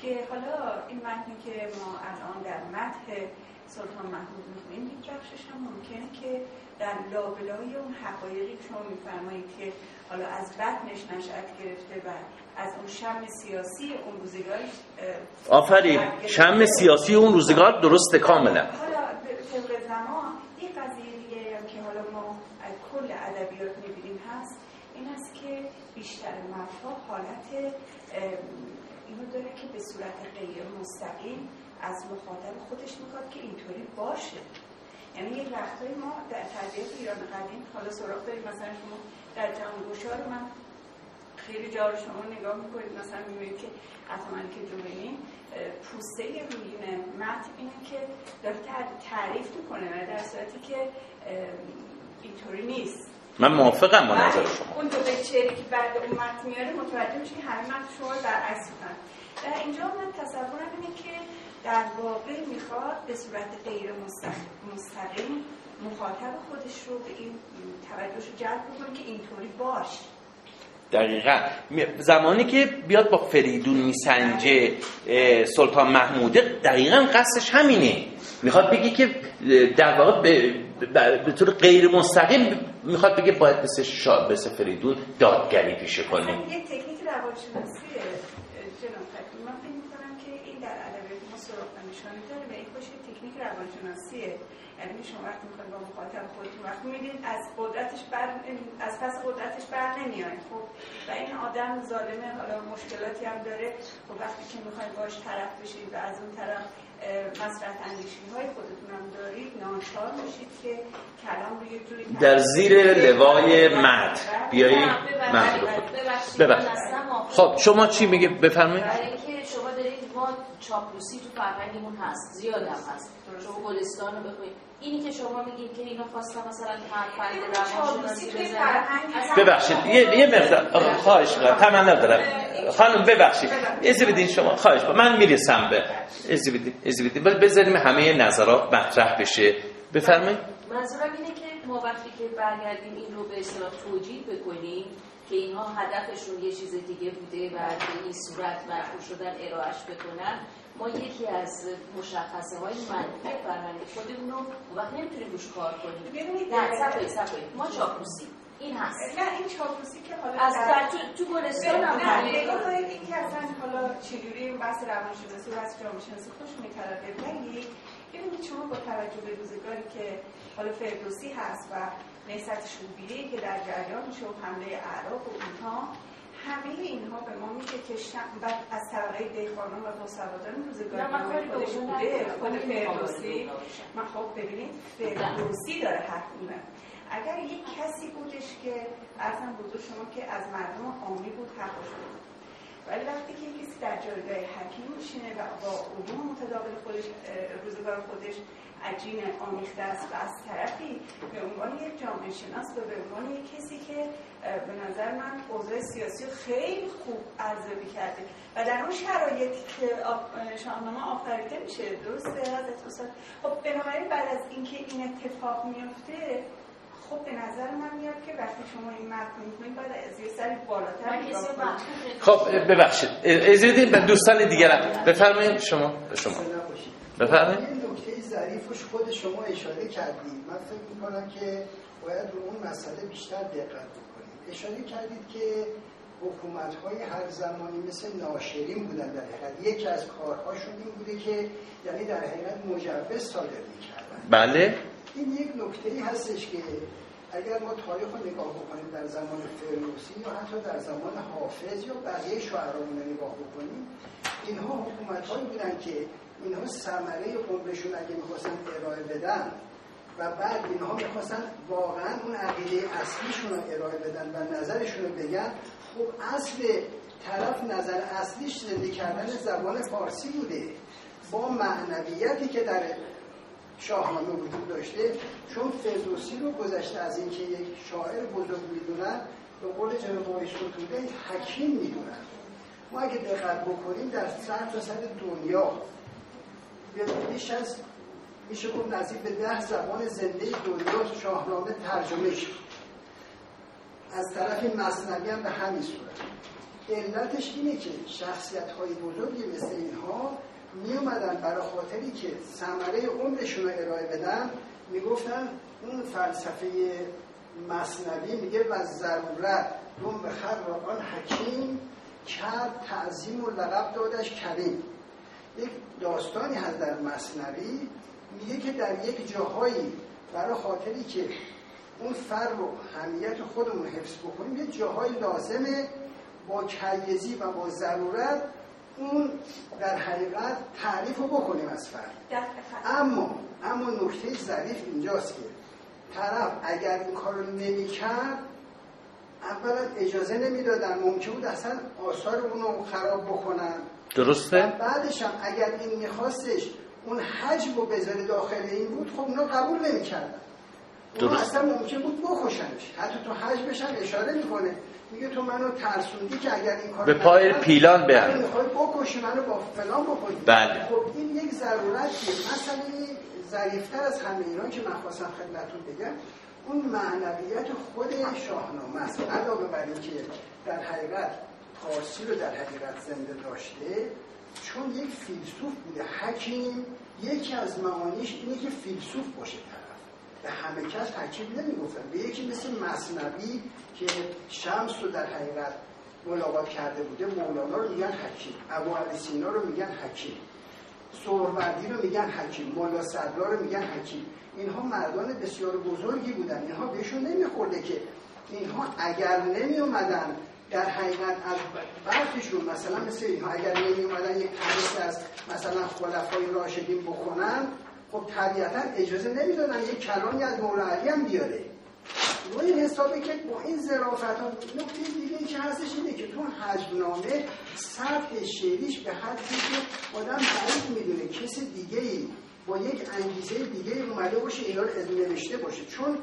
که حالا این متنی که ما الان در متن سلطان محمود می‌خونیم یک بخشش هم ممکنه که در لابلای اون حقایقی که شما میفرمایید که حالا از بطنش نشأت گرفته و از اون شم سیاسی اون روزگاری آفرین. شم سیاسی اون روزگار درسته کاملا. حالا طبق زمان یه قضیه دیگه که حالا ما از کل ادبیات می‌بینیم هست این است که بیشتر مردها حالت اینو داره که به صورت غیر مستقیم از مخاطب خودش می‌خواد که اینطوری باشه. یعنی یک وقتایی ما در تربیت ایران قدیم حالا سراغ داریم مثلا شما در جهان گشار من خیلی جا رو شما نگاه می‌کنید مثلا می‌بینید که اتمن که جمعیم پوسته رویین متن اینه که داره تع- تعریف می‌کنه و در صورتی که اینطوری نیست. من موافقم با نظر. شما. اون دو چهره که بعد اون متن میاره متوجه میشه که همه متن شما رو برعکس می‌کنن. در اینجا من تصورم اینه که در واقع می‌خواد به صورت غیر مستق- مستقیم مخاطب خودش رو به این توجهش رو جلب بکنه که اینطوری باش دقیقا. زمانی که بیاد با فریدون میسنجه سلطان محموده دقیقا قصدش همینه. می‌خواد بگه که در واقع به, طور غیر مستقیم می‌خواد بگه باید مثل, شا... مثل فریدون دادگری پیشه کنیم یه تکنیک روانشناسیه جناب خطیب من فکر می‌کنم که این در ادبیات ما نشانی داره و این خوش تکنیک روانشناسیه. یعنی شما وقتی می‌خواید با مخاطب خودتون وقتی میدین از قدرتش بر از پس قدرتش بر نمیاین خب و این آدم ظالمه. حالا مشکلاتی هم داره. خب وقتی که می‌خواید باش طرف بشید و از اون طرف مسرح اندیشی های خودتون هم دارید ناچار میشید که کلام رو یه جوری در زیر لوای مد بیایی. منظور بله. خود. ببخشید. خب شما چی میگه بفرمایید. برای اینکه شما دارید ما چاپلوسی تو فرهنگمون هست زیاد هم هست شما گلستان رو بخونید. اینی که شما میگید که اینو خواستم مثلا اصلا- ببخشید یه, یه مقدار خواهش می‌کنم تمنا دارم. خانم ببخشید. اجازه بدین شما خواهش می‌کنم. من می‌رسم به اجازه بدین اجازه بدین ولی بذاریم همه نظرات مطرح بشه. بفرمایید. منظورم اینه که ما وقتی که برگردیم این رو به اصطلاح توجیه بکنیم که اینها هدفشون یه چیز دیگه بوده و به این صورت مجبور شدن ارائهش بکنن. ما یکی از مشخصه های منفی فرهنگ خودمون رو وقت نمی‌تونیم روش کار کنیم. ببینید، نه صفحه صفحه ما چاپلوسی این هست. نه این چاپلوسی که حالا از در تو, تو گلستان هم نه نگاه کنید این که اصلا حالا چجوری این بحث روانشناسی و بحث جامعه شناسی خوش میترقه ولی ببینید شما با توجه به روزگاری که حالا فردوسی هست و نهضت شوبیه‌ای که در جریان میشه و حمله اعراب و اینها. همه اینها به ما میگه که و از طبقه دیخانان و باسوادان روزگار خودش بوده. خود فردوسی. من خب ببینید فردوسی داره حرف می‌زنه. اگر یک کسی بودش که ارزم بزرگ شما که از مردم عامی بود حقش بود ولی وقتی که کسی در جایگاه حکیم میشینه و با علوم متداول خودش روزگار خودش عجین آمیخته است و از طرفی به عنوان یک جامعه شناس و به عنوان یک کسی که به نظر من اوضاع سیاسی رو خیلی خوب ارزیابی کرده و در اون شرایطی که آف- اه، شاهنامه آفریده میشه. درسته؟ حضرت استاد. خب بنابراین بعد از اینکه این اتفاق میفته خب به نظر من میاد که وقتی شما این متن می‌کنید باید از یه سری بالاتر خب ببخشید. اجازه به دوستان دیگرم. بفرمایید شما. به شما. بفرمایید. ظریفش خود شما اشاره کردید. من فکر می‌کنم که باید رو اون مسئله بیشتر دقت بکنید. اشاره کردید که حکومت های هر زمانی مثل ناشرین بودن در حقیقت. یکی از کارهاشون این بوده که یعنی در حقیقت مجوز صادر می‌کردن. بله. این یک نکته ای هستش که اگر ما تاریخ رو نگاه بکنیم در زمان فردوسی یا حتی در زمان حافظ یا بقیه شاعران رو نگاه بکنیم اینها حکومت هایی بودن که اینها ثمره قومشون اگه می‌خواستن ارائه بدن و بعد اینها می‌خواستن واقعا اون عقیده اصلیشون رو ارائه بدن و نظرشون رو بگن خب اصل طرف نظر اصلیش زنده کردن زبان فارسی بوده. با معنویتی که در شاهنامه وجود داشته چون فردوسی رو گذشته از اینکه یک شاعر بزرگ می‌دونن به قول جناب آقای حکیم می‌دونن. ما اگه دقت بکنیم در سر تا سر دنیا بیش از میشه گفت نزدیک به ده زبان زنده دنیا شاهنامه ترجمه شد. از طرف مصنوی هم به همین صورت. علتش اینه که شخصیت های بزرگی مثل اینها می اومدن برای خاطری که ثمره عمرشون رو ارائه بدن می‌گفتن اون فلسفه مصنوی میگه و ضرورت دوم به خر آن حکیم کرد تعظیم و لقب دادش کریم. یک داستانی هست در مصنوی میگه که در یک جاهایی برای خاطری که اون فر رو همیت خودمون حفظ بکنیم یه جاهای لازمه با کیزی و با ضرورت اون در حقیقت تعریف رو بکنیم از فرد. اما اما نکته ظریف اینجاست که طرف اگر این کار رو نمی کرد اولا اجازه نمی‌دادن ممکن بود اصلا آثار اون رو خراب بکنن. درسته؟ بعدش هم اگر این میخواستش اون حجم رو بذاره داخل این بود خب اونا قبول نمی‌کردن. اونا اصلا ممکن بود بکشنش. حتی تو حجمش هم اشاره می‌کنه. میگه تو منو ترسوندی که اگر این کار به پای پیلان به می‌خوای بکشی منو با فلان بکنی بله. خب این یک ضرورتیه. مثلا ظریفتر از همه اینا که من خواستم خدمتتون بگم اون معنویت خود شاهنامه است. علاوه بر اینکه در حقیقت فارسی رو در حقیقت زنده داشته چون یک فیلسوف بوده حکیم یکی از معانیش اینه که فیلسوف باشه طرف. به همه کس حکیم نمی‌گفتن. به یکی مثل مصنوی که شمس رو در حقیقت ملاقات کرده بوده مولانا رو میگن حکیم. ابو علی سینا رو میگن حکیم. سهروردی رو میگن حکیم. مولا صدرا رو میگن حکیم. اینها مردان بسیار بزرگی بودن. اینها بهشون نمیخورده که اینها اگر نمی اومدن در حقیقت از برخیشون مثلا مثل اینها اگر نمی اومدن یک تمیز از مثلا خلفای راشدین بکنن خب طبیعتا اجازه نمی‌دادن یک کلامی از مولا علی هم بیاره. این حسابه که با این ظرافت ها نکته دیگه ای که هستش اینه که تو حجمنامه سطح شعریش به حدی که آدم بعید می‌دونه کسی دیگه ای با یک انگیزه دیگه اومده باشه اینا رو نوشته باشه. چون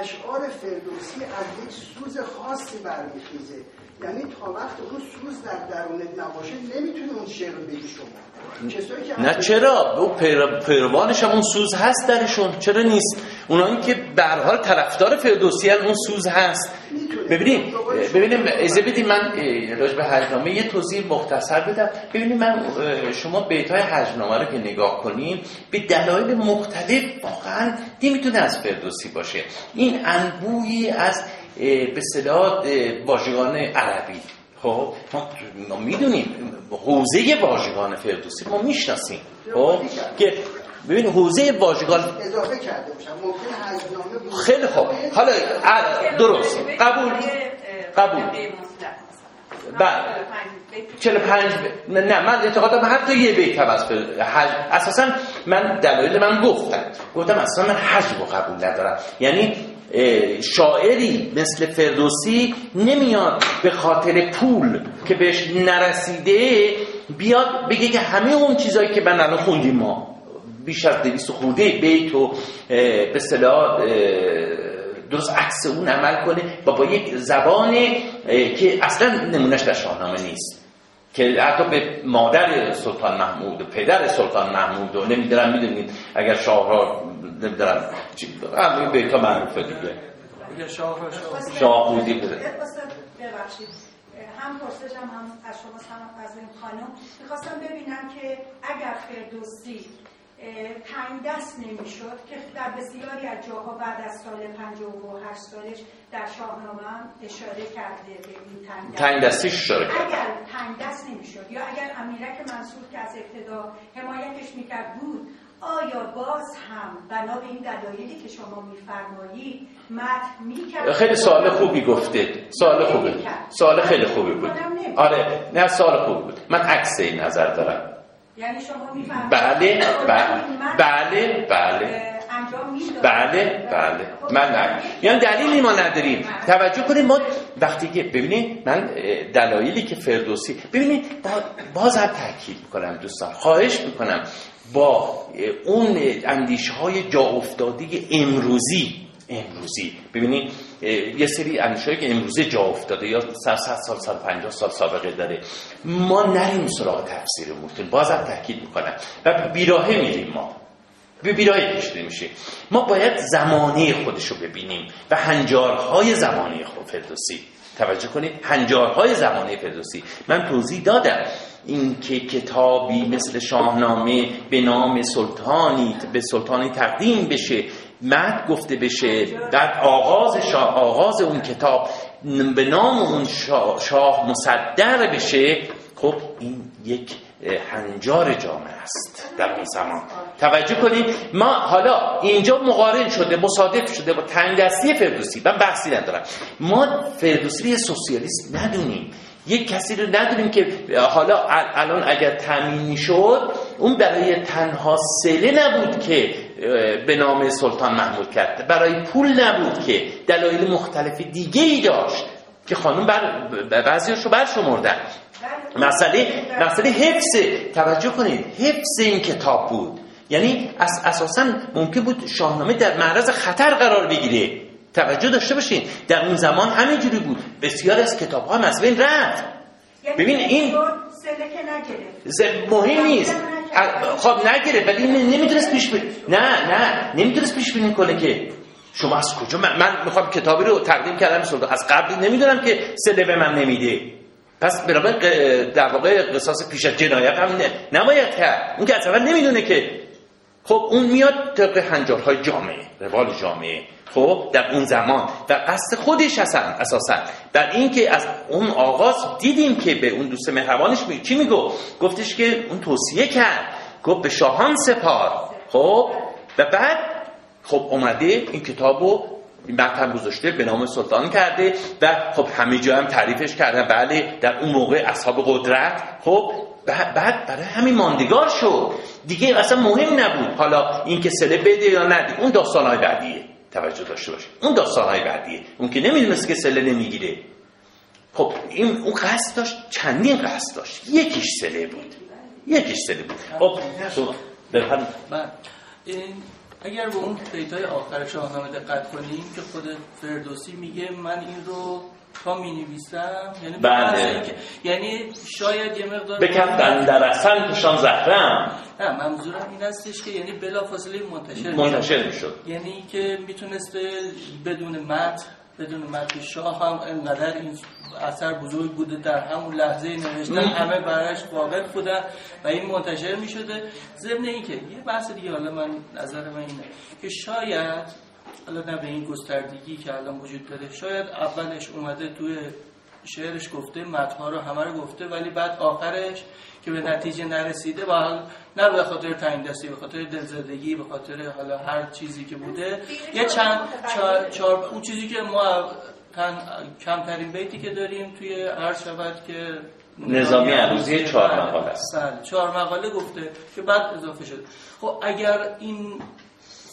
اشعار فردوسی از یک سوز خاصی برمیخیزه. یعنی تا وقت اون سوز در درونت نباشه نمی‌تونه اون شعر رو بگی شما. نه. چرا؟ او پیروانش هم اون سوز هست درشون. چرا نیست؟ اونایی که به حال طرفدار فردوسی اون سوز هست. ببینیم ببینیم اجازه بدیم من راجع به حجنامه یه توضیح مختصر بدم. ببینیم من شما بیت های حجنامه رو که نگاه کنیم به دلایل مختلف واقعا نمی‌تونه از فردوسی باشه. این انبویی از به صلاح واژگان عربی. خب ما می‌دونیم حوزه واژگان فردوسی ما می‌شناسیم. خب که ببین حوزه واژگان اضافه کرده باشم. ممکن خیلی خوب. حالا درست. قبول. قبول. بعد 45 نه, نه من اعتقادم حتی یه بیت هم از حج اساسا من دلایل من گفتم. گفتم اصلا من حجم قبول ندارم. یعنی شاعری مثل فردوسی نمیاد به خاطر پول که بهش نرسیده بیاد بگه که همه اون چیزایی که من الان خوندیم ما بیش از دویست خورده بیت و به صلاح درست عکس اون عمل کنه. و با یک زبان که اصلا نمونش در شاهنامه نیست. که حتی به مادر سلطان محمود و پدر سلطان محمود و نمی‌دونم می‌دونید اگر شاه را نمی‌دونم این بیتا معروفه دیگه. شاه بودی ببخشید هم پرسشم هم از شما از این خانم. می‌خواستم ببینم که اگر فردوسی تنگ دست نمی‌شد که در بسیاری از جاها بعد از سال 58 سالش در شاهنامه هم اشاره کرده به این تنگ دست. تنگ اشاره اگر تنگ دست نمی‌شد یا اگر امیرک منصور که از ابتدا حمایتش می‌کرد بود آیا باز هم بنا به این دلایلی که شما میفرمایید متن می‌کرد؟ خیلی سوال خوبی گفته. سوال خوبی سوال خیلی خوبی بود. آره نه سوال خوبی بود. من عکس این نظر دارم. یعنی شما میفرمایید بله بله بله بله. بله بله. من نه. یعنی دلیلی ما نداریم. توجه کنید ما وقتی که ببینید من دلایلی که فردوسی ببینید باز هم تاکید می‌کنم دوستان. خواهش می‌کنم. با اون اندیشه های جا افتاده امروزی امروزی. ببینید یه سری اندیشه که امروزه جا افتاده یا سر سال سال 50 سال سابقه داره. ما نریم سراغ تفسیر متون بازم تاکید می‌کنم. و بیراهه میریم ما. به بیراهه کشیده میشه ما باید زمانه خودش رو ببینیم و هنجارهای زمانه خود فردوسی. توجه کنید؟ هنجارهای زمانه فردوسی. من توضیح دادم. اینکه کتابی مثل شاهنامه به نام سلطانی به سلطانی تقدیم بشه. مد گفته بشه بعد آغاز شاه آغاز اون کتاب به نام اون شاه, شاه مصدر بشه خب این یک هنجار جامعه است در اون زمان. توجه کنید ما حالا اینجا مقارن شده مصادف شده با تنگ دستی فردوسی. من بحثی ندارم. ما فردوسی سوسیالیست ندونیم. یک کسی رو ندونیم که حالا الان اگر تامین شد اون برای تنها سله نبود که به نام سلطان محمود کرد. برای پول نبود که دلایل مختلف دیگه ای داشت که خانم بر بعضیاشو برشمردن. مسئله مسئله حفظ توجه کنید. حفظ این کتاب بود. یعنی از اساسا ممکن بود شاهنامه در معرض خطر قرار بگیره. توجه داشته باشین. در اون زمان همینجوری بود. بسیار از کتاب ها از بین رفت. یعنی ببین این مهم نیست. خب نگیره ولی نمی‌دونست پیش بینی نه نه نمی‌دونست پیش بینی کنه که شما از کجا؟ من, من می‌خوام کتابی رو تقدیم کردم از قبل نمی‌دونم که سله به من نمیده. پس برای در واقع قصاص پیش از جنایت هم نباید کرد. اون که اصلا نمی‌دونه که خب اون میاد طبق هنجارهای جامعه روال جامعه. خب در اون زمان و قصد خودش هستن اساسا. در اینکه از اون آغاز دیدیم که به اون دوست مهربانش می... چی میگو؟ گفتش که اون توصیه کرد گفت به شاهان سپار. خب و بعد خب اومده این کتابو متن گذاشته به نام سلطان کرده و خب همه جا هم تعریفش کردن. بله در اون موقع اصحاب قدرت. خب بعد برای همین ماندگار شد. دیگه اصلا مهم نبود. حالا این که سله بده یا نده اون داستانهای بعدیه. توجه داشته باشید. اون داستانهای بعدیه. اون که نمی‌دونست که سله نمی‌گیره. خب این اون قصد داشت. چندین قصد داشت. یکیش سله بود. یکیش سله بود. خب بفرمایید اگر به اون بیتای آخر شاهنامه دقت کنیم که خود فردوسی میگه من این رو تا می نویسم یعنی بله. یعنی شاید یه مقدار بکن در اصلا کشان زهرم نه منظورم این هستش که یعنی بلافاصله منتشر منتشر می‌شد یعنی که می‌تونسته بدون متن بدون متن شاه هم انقدر این اثر بزرگ بوده در همون لحظه نوشتن همه براش واقف بودن و این منتشر می شده ضمن این که یه بحث دیگه حالا من نظر من اینه که شاید حالا نه به این گستردگی که الان وجود داره شاید اولش اومده توی شعرش گفته متنها رو همه رو گفته ولی بعد آخرش که به نتیجه نرسیده با نه به خاطر تنگ دستی به خاطر دلزدگی به خاطر حالا هر چیزی که بوده. یه چند چهار, چهار اون چیزی که ما کمترین بیتی که داریم توی عرض شود که نظامی عروضی چهار مقاله است. بله چهار مقاله گفته که بعد اضافه شد. خب اگر این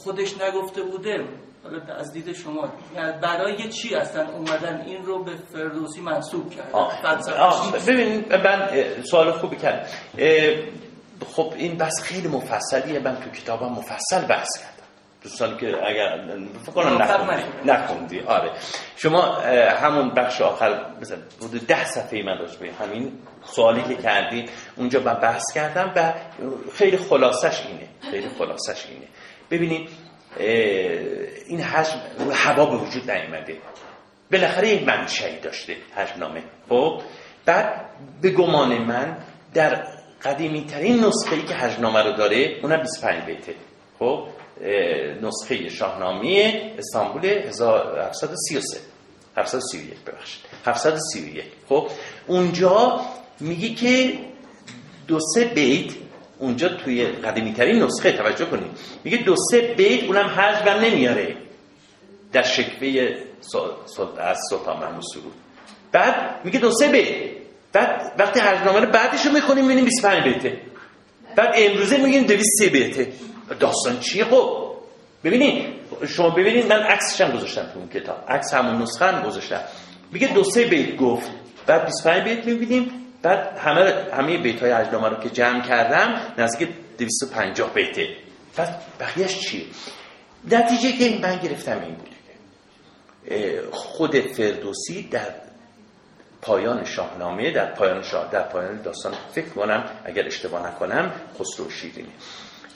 خودش نگفته بوده حالا از دید شما یعنی برای چی اصلا اومدن این رو به فردوسی منصوب کردن؟ ببینید من سوال خوبی کردم خب این بس خیلی مفصلیه من تو کتابم مفصل بحث کردم. دوستان که اگر فکر کنم نخوندی. آره. شما همون بخش آخر مثلا بود ده صفحه من داشت همین سوالی که کردین اونجا من بحث کردم و خیلی خلاصش اینه خیلی خلاصش اینه. ببینید این حجم هوا به وجود نیامده بالاخره یک منشأی داشته حجمنامه. خب بعد به گمان من در قدیمی ترین نسخه ای که حجمنامه رو داره اونم 25 بیته. خب نسخه شاهنامه استانبول 1733 731 ببخشید. 731 خب اونجا میگه که دو سه بیت اونجا توی قدیمی ترین نسخه توجه کنید. میگه دو سه بیت اونم حجم نمیاره. در شکوه از سلطان محمود سرود. بعد میگه دو سه بیت. بعد وقتی حجمنامه رو بعدش رو می‌خونیم می‌بینیم 25 بیته. بعد امروزه میگیم 203 بیته. داستان چیه خب؟ ببینید شما ببینید من عکسش هم گذاشتم تو اون کتاب. عکس همون نسخه هم گذاشتم. میگه دو سه بیت گفت. بعد 25 بیت می‌بینیم. بعد همه همه بیت های رو که جمع کردم نزدیک 250 بیته بعد بقیهش چیه؟ نتیجه که من گرفتم این بود. خود فردوسی در پایان شاهنامه در پایان شاه در پایان داستان فکر کنم اگر اشتباه نکنم خسرو شیرینه.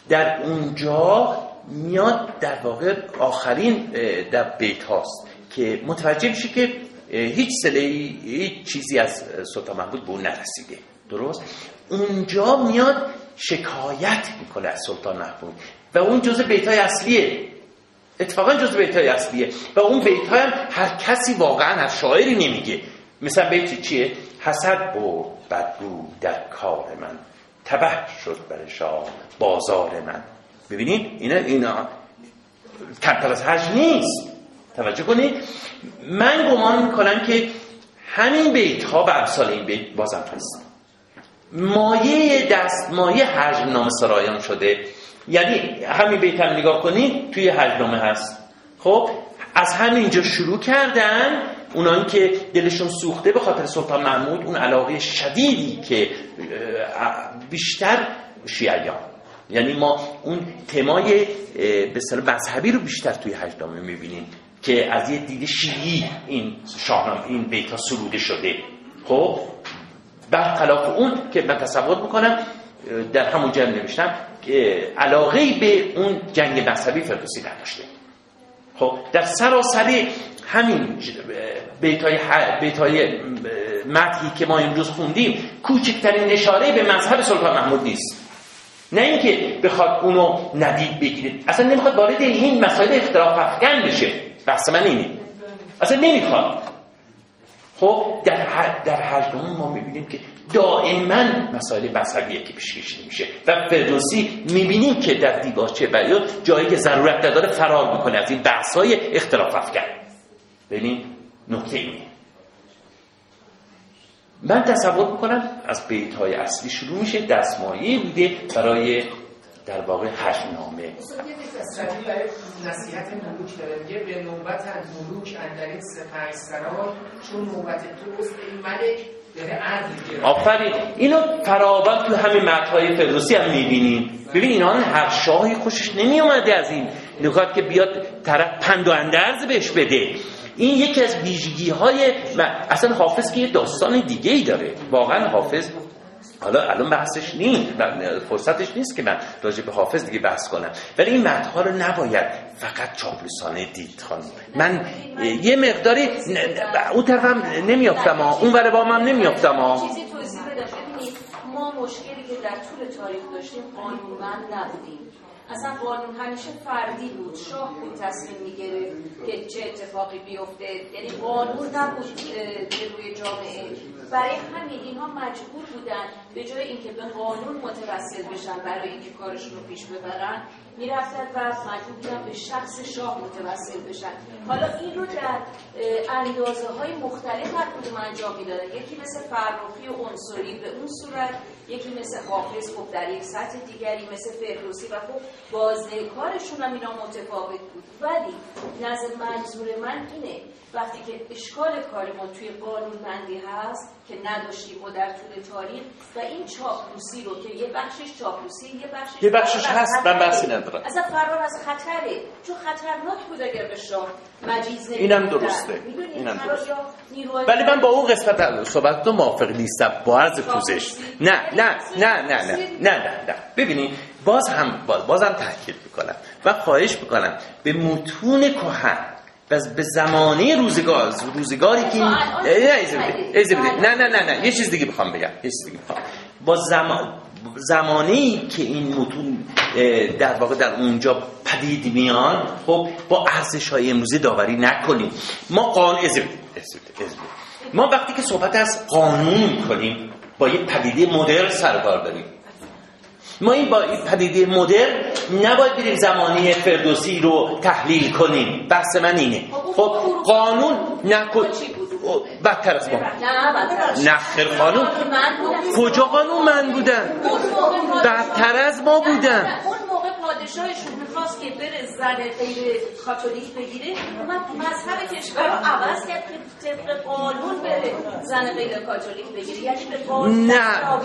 در اونجا میاد در واقع آخرین در بیت هاست که متوجه میشه که هیچ سله هیچ چیزی از سلطان محمود به اون نرسیده. درست؟ اونجا میاد شکایت می‌کنه از سلطان محمود. و اون جزء بیتای اصلیه. اتفاقا جزء بیتای اصلیه. و اون بیتای هم هر کسی واقعا هر شاعری نمیگه. مثلا بیتی چیه؟ حسد برد بدگو در کار من. تبه شد بر شاه بازار من. ببینید اینا اینا کمتر از هج نیست. توجه کنید. من گمان می‌کنم که همین بیت ها و امثال این بیت بازم هست. مایه دست مایه حجم نام سرایان شده. یعنی همین بیت هم نگاه کنید توی حجم هست. خب از همینجا شروع کردن اونایی که دلشون سوخته به خاطر سلطان محمود اون علاقه شدیدی که بیشتر شیعیان. یعنی ما اون تمای به مذهبی رو بیشتر توی هجدامه می‌بینیم. که از یه دید شیعی این شاهنامه این بیتا سروده شده. خب برخلاف اون که من تصور می‌کنم در همون جمع نوشتم که علاقه به اون جنگ مذهبی فردوسی نداشته. خب در سراسری همین بیتای, بیتای مدهی که ما امروز خوندیم کوچکترین نشاره به مذهب سلطان محمود نیست. نه اینکه بخواد اونو ندید بگیرید اصلا نمی‌خواد وارد این مسائل اختلاف افکن بشه. بحث من اینه. اصلا نمی‌خواد خب در هر در هر ما می‌بینیم که دائما مسائل مذهبیه که پیش کشیده میشه و فردوسی می‌بینیم که در دیباچه بیات جایی که ضرورت نداره فرار می‌کنه از این بحث‌های اختلاف افکن. ببین نکته اینه. من تصور می‌کنم از بیت های اصلی شروع میشه دستمایه بوده برای در واقع نامه. نصیحت ملوک داره. میگه به نوبت ملوک اندرین سپه سرای چون نوبت توست این ملک آفرین. اینو فراوان تو همین متنهای فردوسی هم می‌بینیم ببین اینا هر شاهی خوشش نمی اومده از این نکات که بیاد طرف پند و اندرز بهش بده. این یکی از ویژگی های اصلا حافظ که یه داستان دیگه ای داره. واقعا حافظ حالا الان بحثش نیست. فرصتش نیست که من راجع به حافظ دیگه بحث کنم. ولی این متنها رو نباید فقط چاپلوسانه دید خانم. من یه مقداری اون طرفم نمیافتم اون ور با من نمیافتم ما مشکلی که در طول تاریخ داشتیم قانونمند نبودیم. اصلا قانون همیشه فردی بود. شاه بود تصمیم می‌گرفت که چه اتفاقی بیفته. یعنی قانون نبود روی جامعه. برای همین اینها مجبور بودن به جای اینکه به قانون متوسل بشن برای اینکه کارشون رو پیش ببرن می‌رفتن و مجبور بودن به شخص شاه متوسل بشن. حالا این رو در اندازه های مختلف هر کدوم انجام می‌دادن. یکی مثل فرخی و عنصری. به اون صورت یکی مثل حافظ خب در یک سطح دیگری مثل فردوسی و خب بازده کارشون هم اینا متفاوت بود. ولی نظر منظور من اینه وقتی که اشکال کار ما توی قانونمندی هست که نداشتیم و در طول تاریخ و این چاپلوسی رو که یه بخشش چاپلوسی یه بخشش یه بخشش هست من بحثی ندارم. اصلا فرار از خطره. چون خطرناک بود اگر به شاه مجیز اینم درسته. اینم درسته. ولی من با اون قسمت صحبت تو موافق نیستم. با عرض پوزش. نه. نه نه نه نه نه نه نه. ببینید باز هم باز بازم تاکید می‌کنم و خواهش می‌کنم به متون کهن بس به زمانه روزگار روزگاری که نه نه نه نه. یه چیز دیگه بخوام بگم یه چیز دیگه بخوام با زمان زمانی که این متون در واقع در اونجا پدید میان خب با ارزش های امروزی داوری نکنیم. ما قانون ما وقتی که صحبت از قانون کنیم با یه پدیده مدرن سرکار داریم. ما این با این پدیده مدرن نباید بریم زمانی فردوسی رو تحلیل کنیم. بحث من اینه. خب قانون نکن بدتر از ما. نه خیر قانون. کجا قانون من بودن بدتر از ما بودن پادشاهشون می‌خواست که بره زن غیر کاتولیک بگیره اومد مذهب کشور رو عوض کرد که طبق قانون بره زن غیر کاتولیک بگیره. یعنی به قانون نه.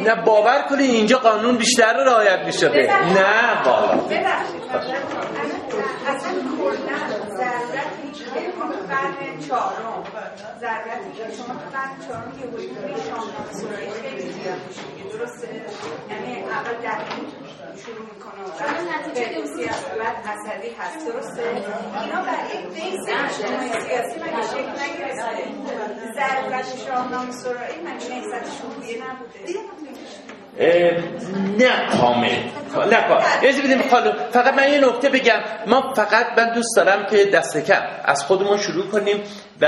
نه باور کنید اینجا قانون بیشتر رو رعایت می‌شده نه والا اصلا کلا ضرورت هیچ قرن چهارم. ضرورتی که شما تو قرن چهارم شاهنامه خیلی زیاد میشه درسته؟ یعنی اول در شروع می‌کنه بعد اصلی هست. درسته؟ اینا برای یک بیس اجتماعی سیاسی مگه شکل نگرفته؟ در شاهنامه سرایی من نهزت شوریه نبوده؟ نه کامل نه کامل فقط من یه نکته بگم. ما فقط من دوست دارم که دست کم از خودمون شروع کنیم و,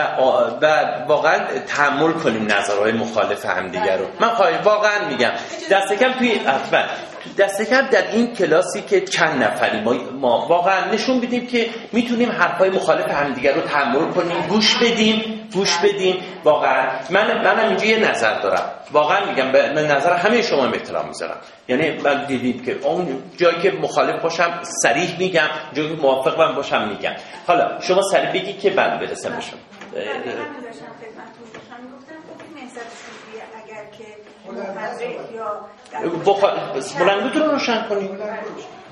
و واقعا تحمل کنیم نظرهای مخالف همدیگر رو. من خواهی واقعا میگم. دست کم توی اصلا دست کم در این کلاسی که چند نفری ما, ما واقعا نشون بدیم که می‌تونیم حرفای مخالف همدیگر رو تحمل کنیم گوش بدیم. گوش بدیم واقعا من منم اینجا یه نظر دارم. واقعا میگم به نظر همه شما احترام می‌ذارم. یعنی من دیدید که اون جایی که مخالف باشم سریح میگم جایی که موافق من باشم میگم. حالا شما سریع بگی که بعد برسم بشم بلندگوت رو روشن کنیم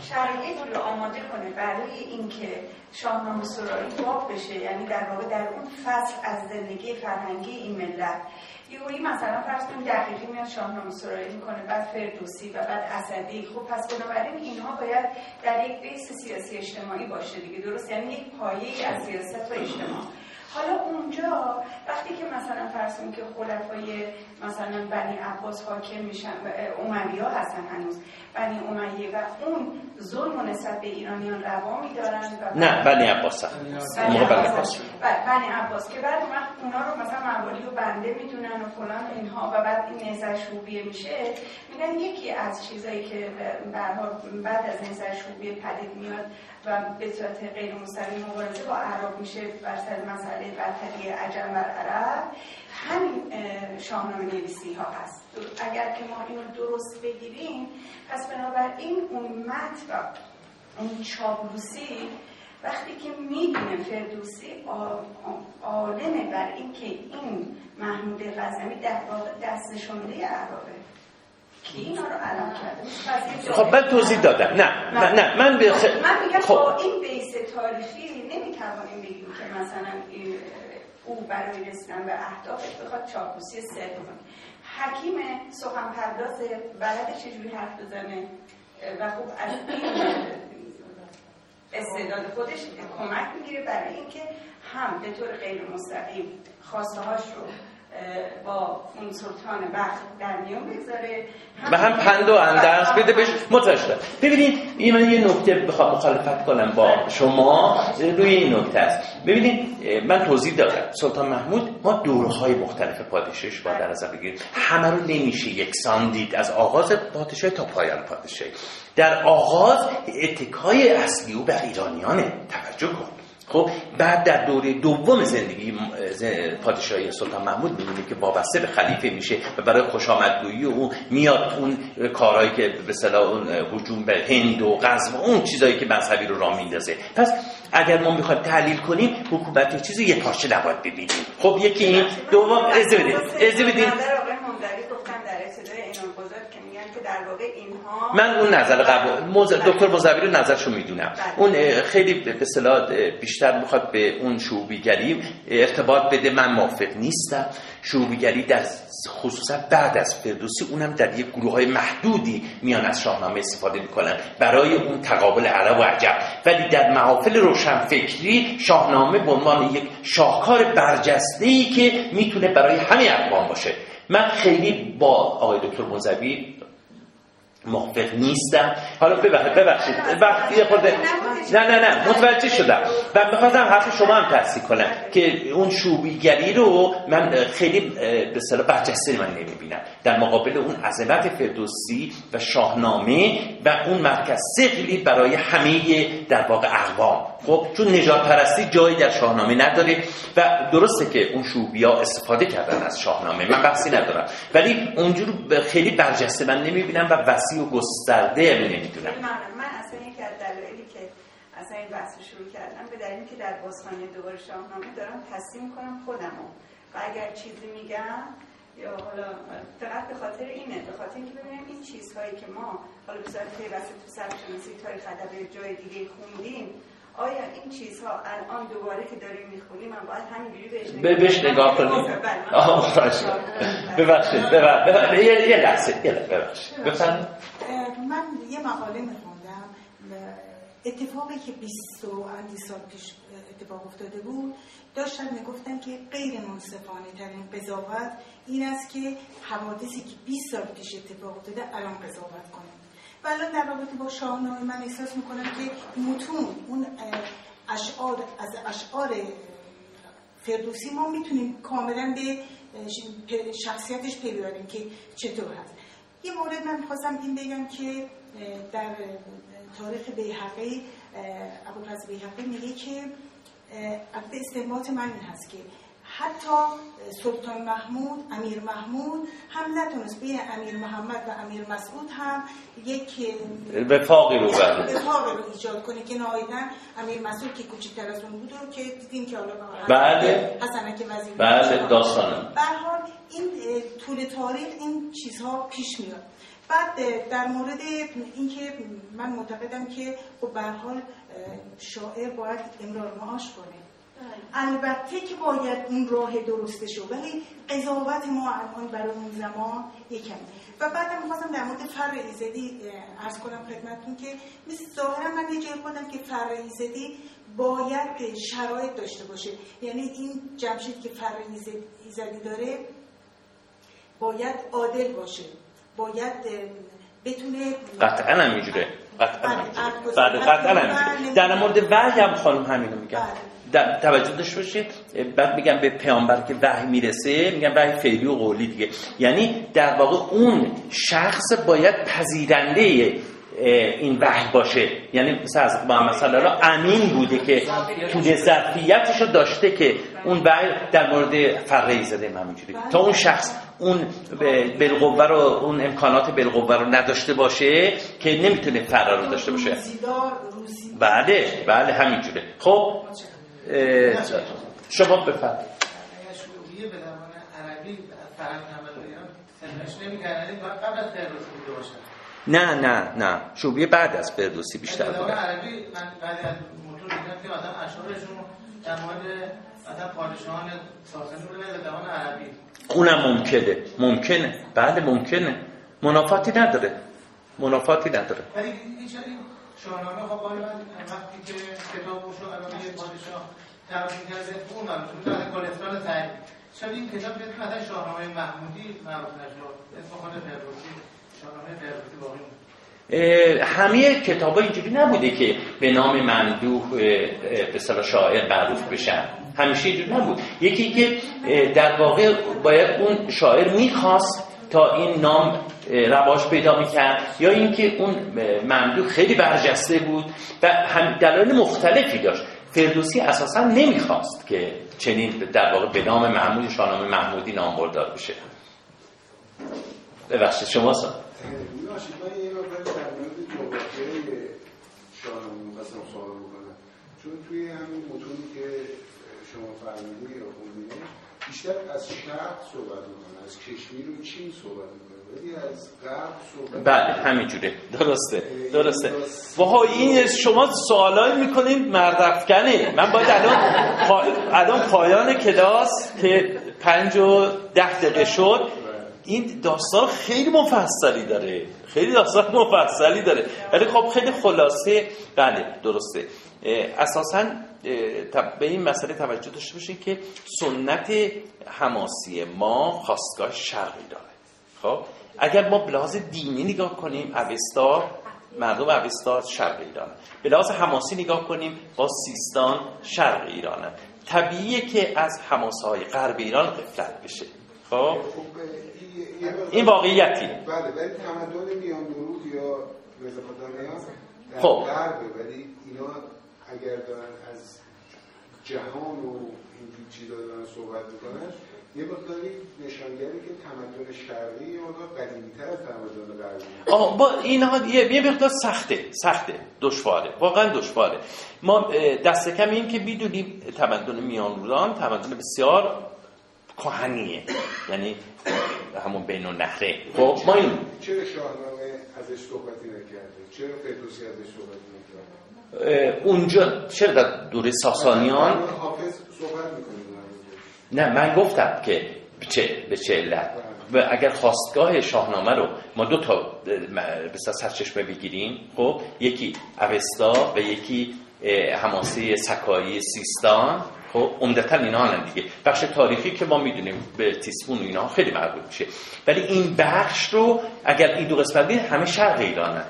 شرایط رو آماده کنه برای اینکه شاهنامه سرایی باب بشه. یعنی در واقع در اون فصل از زندگی فرهنگی این ملت. یهویی مثلا فرض کنید دقیقی میاد شاهنامه سرایی می‌کنه بعد فردوسی و بعد اسدی. خب پس بنابراین اینها باید در یک بیس سیاسی اجتماعی باشه دیگه. درست؟ یعنی یک پایه از سیاست و اجتماع. حالا اونجا وقتی که مثلا فرسون که خلفای مثلا بنی عباس حاکم میشن و ها هستن هنوز. بنی امیه و اون ظلم و نسبت به ایرانیان روا میدارن و نه بنی عباس بنی عباس. بنی عباس. که بعد اونا رو مثلا موالی و بنده می‌دونن و فلان اینها و بعد این نظر شوبیه میشه. میگن یکی از چیزایی که بعد از نظر شوبیه پدید میاد و به صورت غیر مستقیم مبارزه با عرب میشه بر سر مسئله برتری عجم بر عرب همین شاهنامه نویسی ها هست. اگر که ما اینو درست بگیریم پس بنابراین اون متن و اون چابلوسی وقتی که می‌دونه فردوسی عالمه بر اینکه این محمود غزنی در دست شنده عربه. خب من توضیح دادم. نه نه, نه. من به خ... من میگم خب. با این بیس تاریخی نمی‌توانیم بگیم که مثلا او برای رسیدن به اهدافش بخواد چاپوسی سر کنه حکیم سخن پرداز بلد چجوری حرف بزنه؟ و خب از این استعداد خودش کمک می‌گیره برای اینکه هم به طور غیر مستقیم خواسته هاش رو با اون سلطان وقت در میون بگذاره. و هم پند و اندرس بده بهش متشکرم ببینید این من یه نکته بخوام مخالفت کنم با شما. روی این نکته است. ببینید من توضیح دادم. سلطان محمود ما دورهای مختلف پادشاهش با در نظر بگیریم همه رو نمیشه یکسان دید. از آغاز پادشاه تا پایان پادشاه در آغاز اتکای اصلی او بر ایرانیانه توجه کن. خب بعد در دوره دوم زندگی پادشاهی سلطان محمود می‌بینیم که وابسته به خلیفه میشه و برای خوشامدگویی او میاد اون کارهایی که به صلاح اون هجوم به هند و غزو اون چیزایی که مذهبی رو را میندازه. پس اگر ما می‌خوایم تحلیل کنیم حکومت چیزی یه پارچه نباید ببینیم. خب یکی این دوم بدید از بدید من اون نظر قبول موز... دکتر مزوی رو نظرشو می‌دونم. بله. اون خیلی به اصطلاح بیشتر می‌خواد به اون شعوبیگری ارتباط بده. من موافق نیستم. شعوبیگری در خصوصا بعد از فردوسی اونم در یک گروه های محدودی میان از شاهنامه استفاده می‌کنن. برای اون تقابل عرب و عجب. ولی در محافل روشنفکری شاهنامه به عنوان یک شاهکار برجسته ای که می‌تونه برای همه اقوام باشه. من خیلی با آقای دکتر موزوی موافق نیستم. حالا ببخشید ببخشید. وقتی خود نه نه نه متوجه شدم. و می‌خواستم حرف شما هم تحصیل کنم که اون شوبیگری رو من خیلی به صلاح برجسته من نمی‌بینم. در مقابل اون عظمت فردوسی و شاهنامه و اون مرکز سقلی برای همه در واقع اقوام. خب چون نجات پرستی جایی در شاهنامه نداره و درسته که اون شوبیا استفاده کردن از شاهنامه من بحثی ندارم. ولی اونجور خیلی برجسته من نمی‌بینم و وسیع و گسترده نمی‌دونم. من اصلا یکی از که اصلا این بحث شروع کردم به دلیلی که در بازخانی دوباره شاهنامه دارم تصمیم کنم خودمو. و اگر چیزی میگم یا حالا فقط به خاطر اینه به خاطر اینکه ببینیم این چیزهایی که ما حالا به صورت پیوسته تو سرشناسی تاریخ ادبی جای دیگه خوندیم آیا این چیزها الان دوباره که داریم می‌خونیم من باید همینجوری بهش نگاه بهش نگاه کنیم. ببخشید ببخشید. یه لحظه یه لحظه ببخشید. من یه مقاله میخوندم. اتفاقی که 20 و اندی سال پیش اتفاق افتاده بود داشتن می‌گفتن که غیر منصفانه ترین قضاوت این است که حوادثی که 20 سال پیش اتفاق افتاده الان قضاوت کنیم و الان در رابطه با شاهنامه من احساس می‌کنم که متون اون اشعار از اشعار فردوسی ما می‌تونیم کاملا به شخصیتش پی ببریم که چطور هست. یه مورد من خواستم این بگم که در تاریخ بیحقی ابوالفضل بیحقی میگه که استنباط من این هست که حتی سلطان محمود امیر محمود هم نتونست بین امیر محمد و امیر مسعود هم یک وفاقی رو وفاقی رو ایجاد کنه که نهایتا امیر مسعود که کوچکتر از اون بود رو که دیدیم که حالا بله. حسنک وزیر بله داستانم. به حال این طول تاریخ این چیزها پیش میاد. بعد در مورد اینکه من معتقدم که خب به حال شاعر باید امرار معاش کنه. البته که باید اون راه درسته شو ولی قضاوت ما الان برای اون زمان یکم و بعد می‌خواستم در مورد فر ایزدی ارز کنم خدمتتون که مثل ظاهرا من یه جایی خودم که فر ایزدی باید شرایط داشته باشه. یعنی این جمشید که فر ایزدی داره باید عادل باشه. باید بتونه قطعا هم میجوره قطعا بعد قطعا هم در مورد وحی هم خانم همینو میگن توجه داشته باشید. بعد میگم به پیامبر که وحی می‌رسه میگم وحی فعلی و قولی دیگه. یعنی در واقع اون شخص باید پذیرنده این وحی باشه. یعنی مثل از محمد صلی الله امین بوده که تو ظرفیتش رو داشته که اون وحی در مورد فرعی زده من تا اون شخص اون بالقوه رو اون امکانات بالقوه رو نداشته باشه که نمی‌تونه فرع رو داشته باشه. بله بله همینجوره. خب؟ شما بفرمایید. نه نه نه. شعوریه بعد از فردوسی بیشتر عربی من بعد از متون دیدم که آدم اشعارشون در مورد مثلا پادشاهان ساسانی بوده به زبان عربی. اونم ممکنه. ممکنه. بله ممکنه. منافاتی نداره. منافاتی نداره. ولی شاهنامه خب من وقتی که کتاب رو الان یه پادشاه ترجمه کرده خوندم چون از گلستان سعید شاید این کتاب به مثلا شاهنامه محمودی معروف نشد اسم خود فردوسی شاهنامه فردوسی باقی همه کتاب اینجوری نبوده که به نام مندوح به شاعر معروف بشن. همیشه اینجوری نبود. یکی که در واقع باید اون شاعر می‌خواست تا این نام رواج پیدا می‌کرد یا اینکه اون ممدوح خیلی برجسته بود و هم دلایل مختلفی داشت. فردوسی اساسا نمی‌خواست که چنین در واقع به نام محمود شاهنامه محمودی نام بردار بشه. ببخشید شما سا چون توی همین متونی که شما فرمودی یا بیشتر از شرق صحبت می‌کنه از کشمیر و چین صحبت می‌کنه؟ بله همینجوره. درسته درسته. واه این شما سوالایی می‌کنید مردفکنه من باید الان الان پایان کلاس که پنج و ده دقیقه شد. این داستان خیلی مفصلی داره. خیلی داستان مفصلی داره. ولی خب خیلی خلاصه. بله درسته. اساسا به این مسئله توجه داشته باشید که سنت حماسی ما خواستگاه شرقی داره. خب؟ اگر ما به لحاظ دینی نگاه کنیم اوستا مردم اوستا شرق ایرانه. به لحاظ حماسی نگاه کنیم با سیستان شرق ایرانه. طبیعیه که از حماسه های غرب ایران غفلت بشه. خب؟ این واقعیتی. بله ولی تمدن میان درود یا خب. ولی اینا اگر دارن از جهان و این چیزا دارن صحبت می‌کنن یه مقداری نشانگری که تمدن شرقی یه مقدار قدیمی‌تر از تمدن غربی. آه با اینها یه, یه مقدار سخته سخته دشواره واقعا دشواره. ما دست کم این که می‌دونیم تمدن میانوران تمدن بسیار کهنیه. یعنی همون بین النهره. خب ما این چرا شاهنامه ازش صحبتی نکرده؟ چرا فردوسی ازش صحبتی نکرده؟ اونجا چرا در دوره ساسانیان؟ نه من گفتم که چه, به چه علت. اگر خواستگاه شاهنامه رو ما دو تا بسیار سرچشمه بگیریم خب یکی اوستا و یکی هماسه سکایی سیستان خب عمدتا اینا هستن دیگه. بخش تاریخی که ما می‌دونیم به تیسفون و اینا خیلی مربوط میشه. ولی این بخش رو اگر این دو قسمت همه شرق ایرانه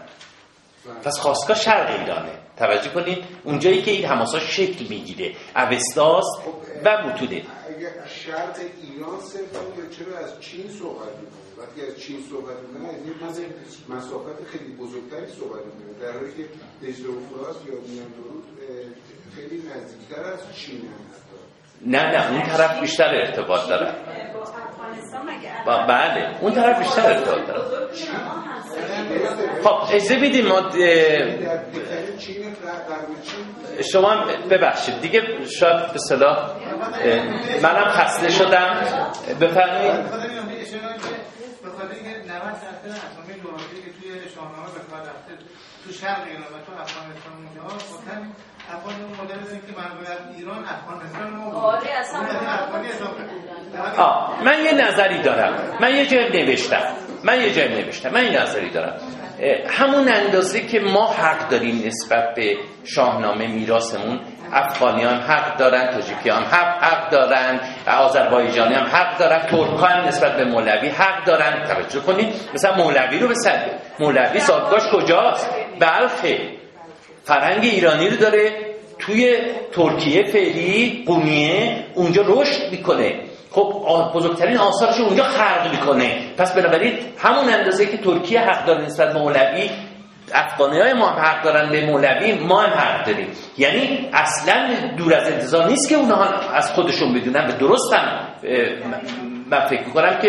پس خواستگاه شرق ایرانه. توجه کنید اونجایی که این هماسا شکل می‌گیره اوستاست و بوتونه اگر شرق ایران صرفا یا چرا از چین صحبت می‌کنه وقتی از چین صحبت می‌کنه از این مسافت خیلی بزرگتری صحبت می‌کنه در حالی که دجله و یا میان درود خیلی نزدیکتر از چین هست. نه نه اون طرف بیشتر ارتباط داره. بله اون طرف بیشتر ارتباط داره. خب اجازه بیدیم ما شما ببخشید دیگه شاید به صلاح منم خسته شدم. بفرمایید. تو شرق ایران و تو افغانستان اونجا افغان اون مدل که من ایران افغانستان ما آره اصلا من یه نظری دارم. من یه جای نوشتم. من یه جای نوشتم. من یه نظری دارم. همون اندازه که ما حق داریم نسبت به شاهنامه میراثمون افغانیان حق دارن تاجیکیان حق حق دارن آذربایجانی هم حق دارن ترکان نسبت به مولوی حق دارن. توجه کنید مثلا مولوی رو به مولوی سادگاش کجاست؟ بلخه. فرهنگ ایرانی رو داره توی ترکیه فعلی قومیه اونجا رشد می‌کنه. خب بزرگترین آثارش اونجا خلق می‌کنه. پس بنابراین همون اندازه که ترکیه حق داره نسبت به مولوی افغانی های ما هم حق دارن به مولوی ما هم حق داریم. یعنی اصلا دور از انتظار نیست که اونها از خودشون بدونن به درست هم من فکر می‌کنم که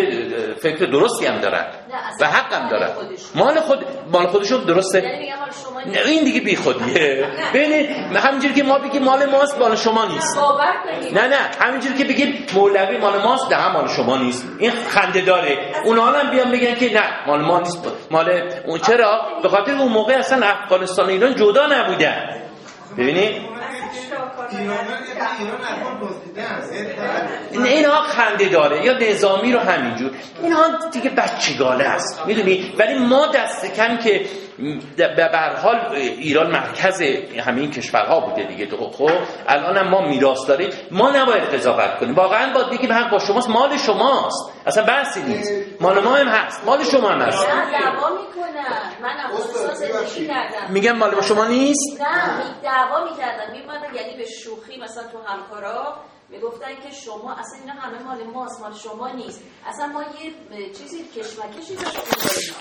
فکر درستی هم دارن. و حق هم دارن مال خود مال خودشون درسته. یعنی این دیگه بی خودیه. ببینید همینجوری که ما بگیم مال ماست مال شما نیست. نه نه همینجوری که بگیم مولوی مال ماست نه مال شما نیست. این خنده داره. اونها هم بیان بگن که نه مال ما نیست. مال اون چرا؟ به خاطر اون موقع اصلا افغانستان و ایران جدا نبودن. ببینید اینها خنده داره. یا نظامی رو همینجور. اینها دیگه بچگاله است. می‌دونی؟ ولی ما دست کم که به حال ایران مرکز همین کشورها بوده دیگه. خب الان ما میراث داریم ما نباید قضاوت کنیم. واقعا باید بگیم حق با شماست مال شماست. اصلا بحثی نیست. مال ما هم هست. مال شما هم هست. میگم مال شما نیست؟ نه دعوا می‌کردن میمدن یعنی به شوخی مثلا تو همکارا می‌گفتن که شما اصلا اینا همه مال ماست مال شما نیست. اصلا ما یه چیزی کشمکشی داشتیم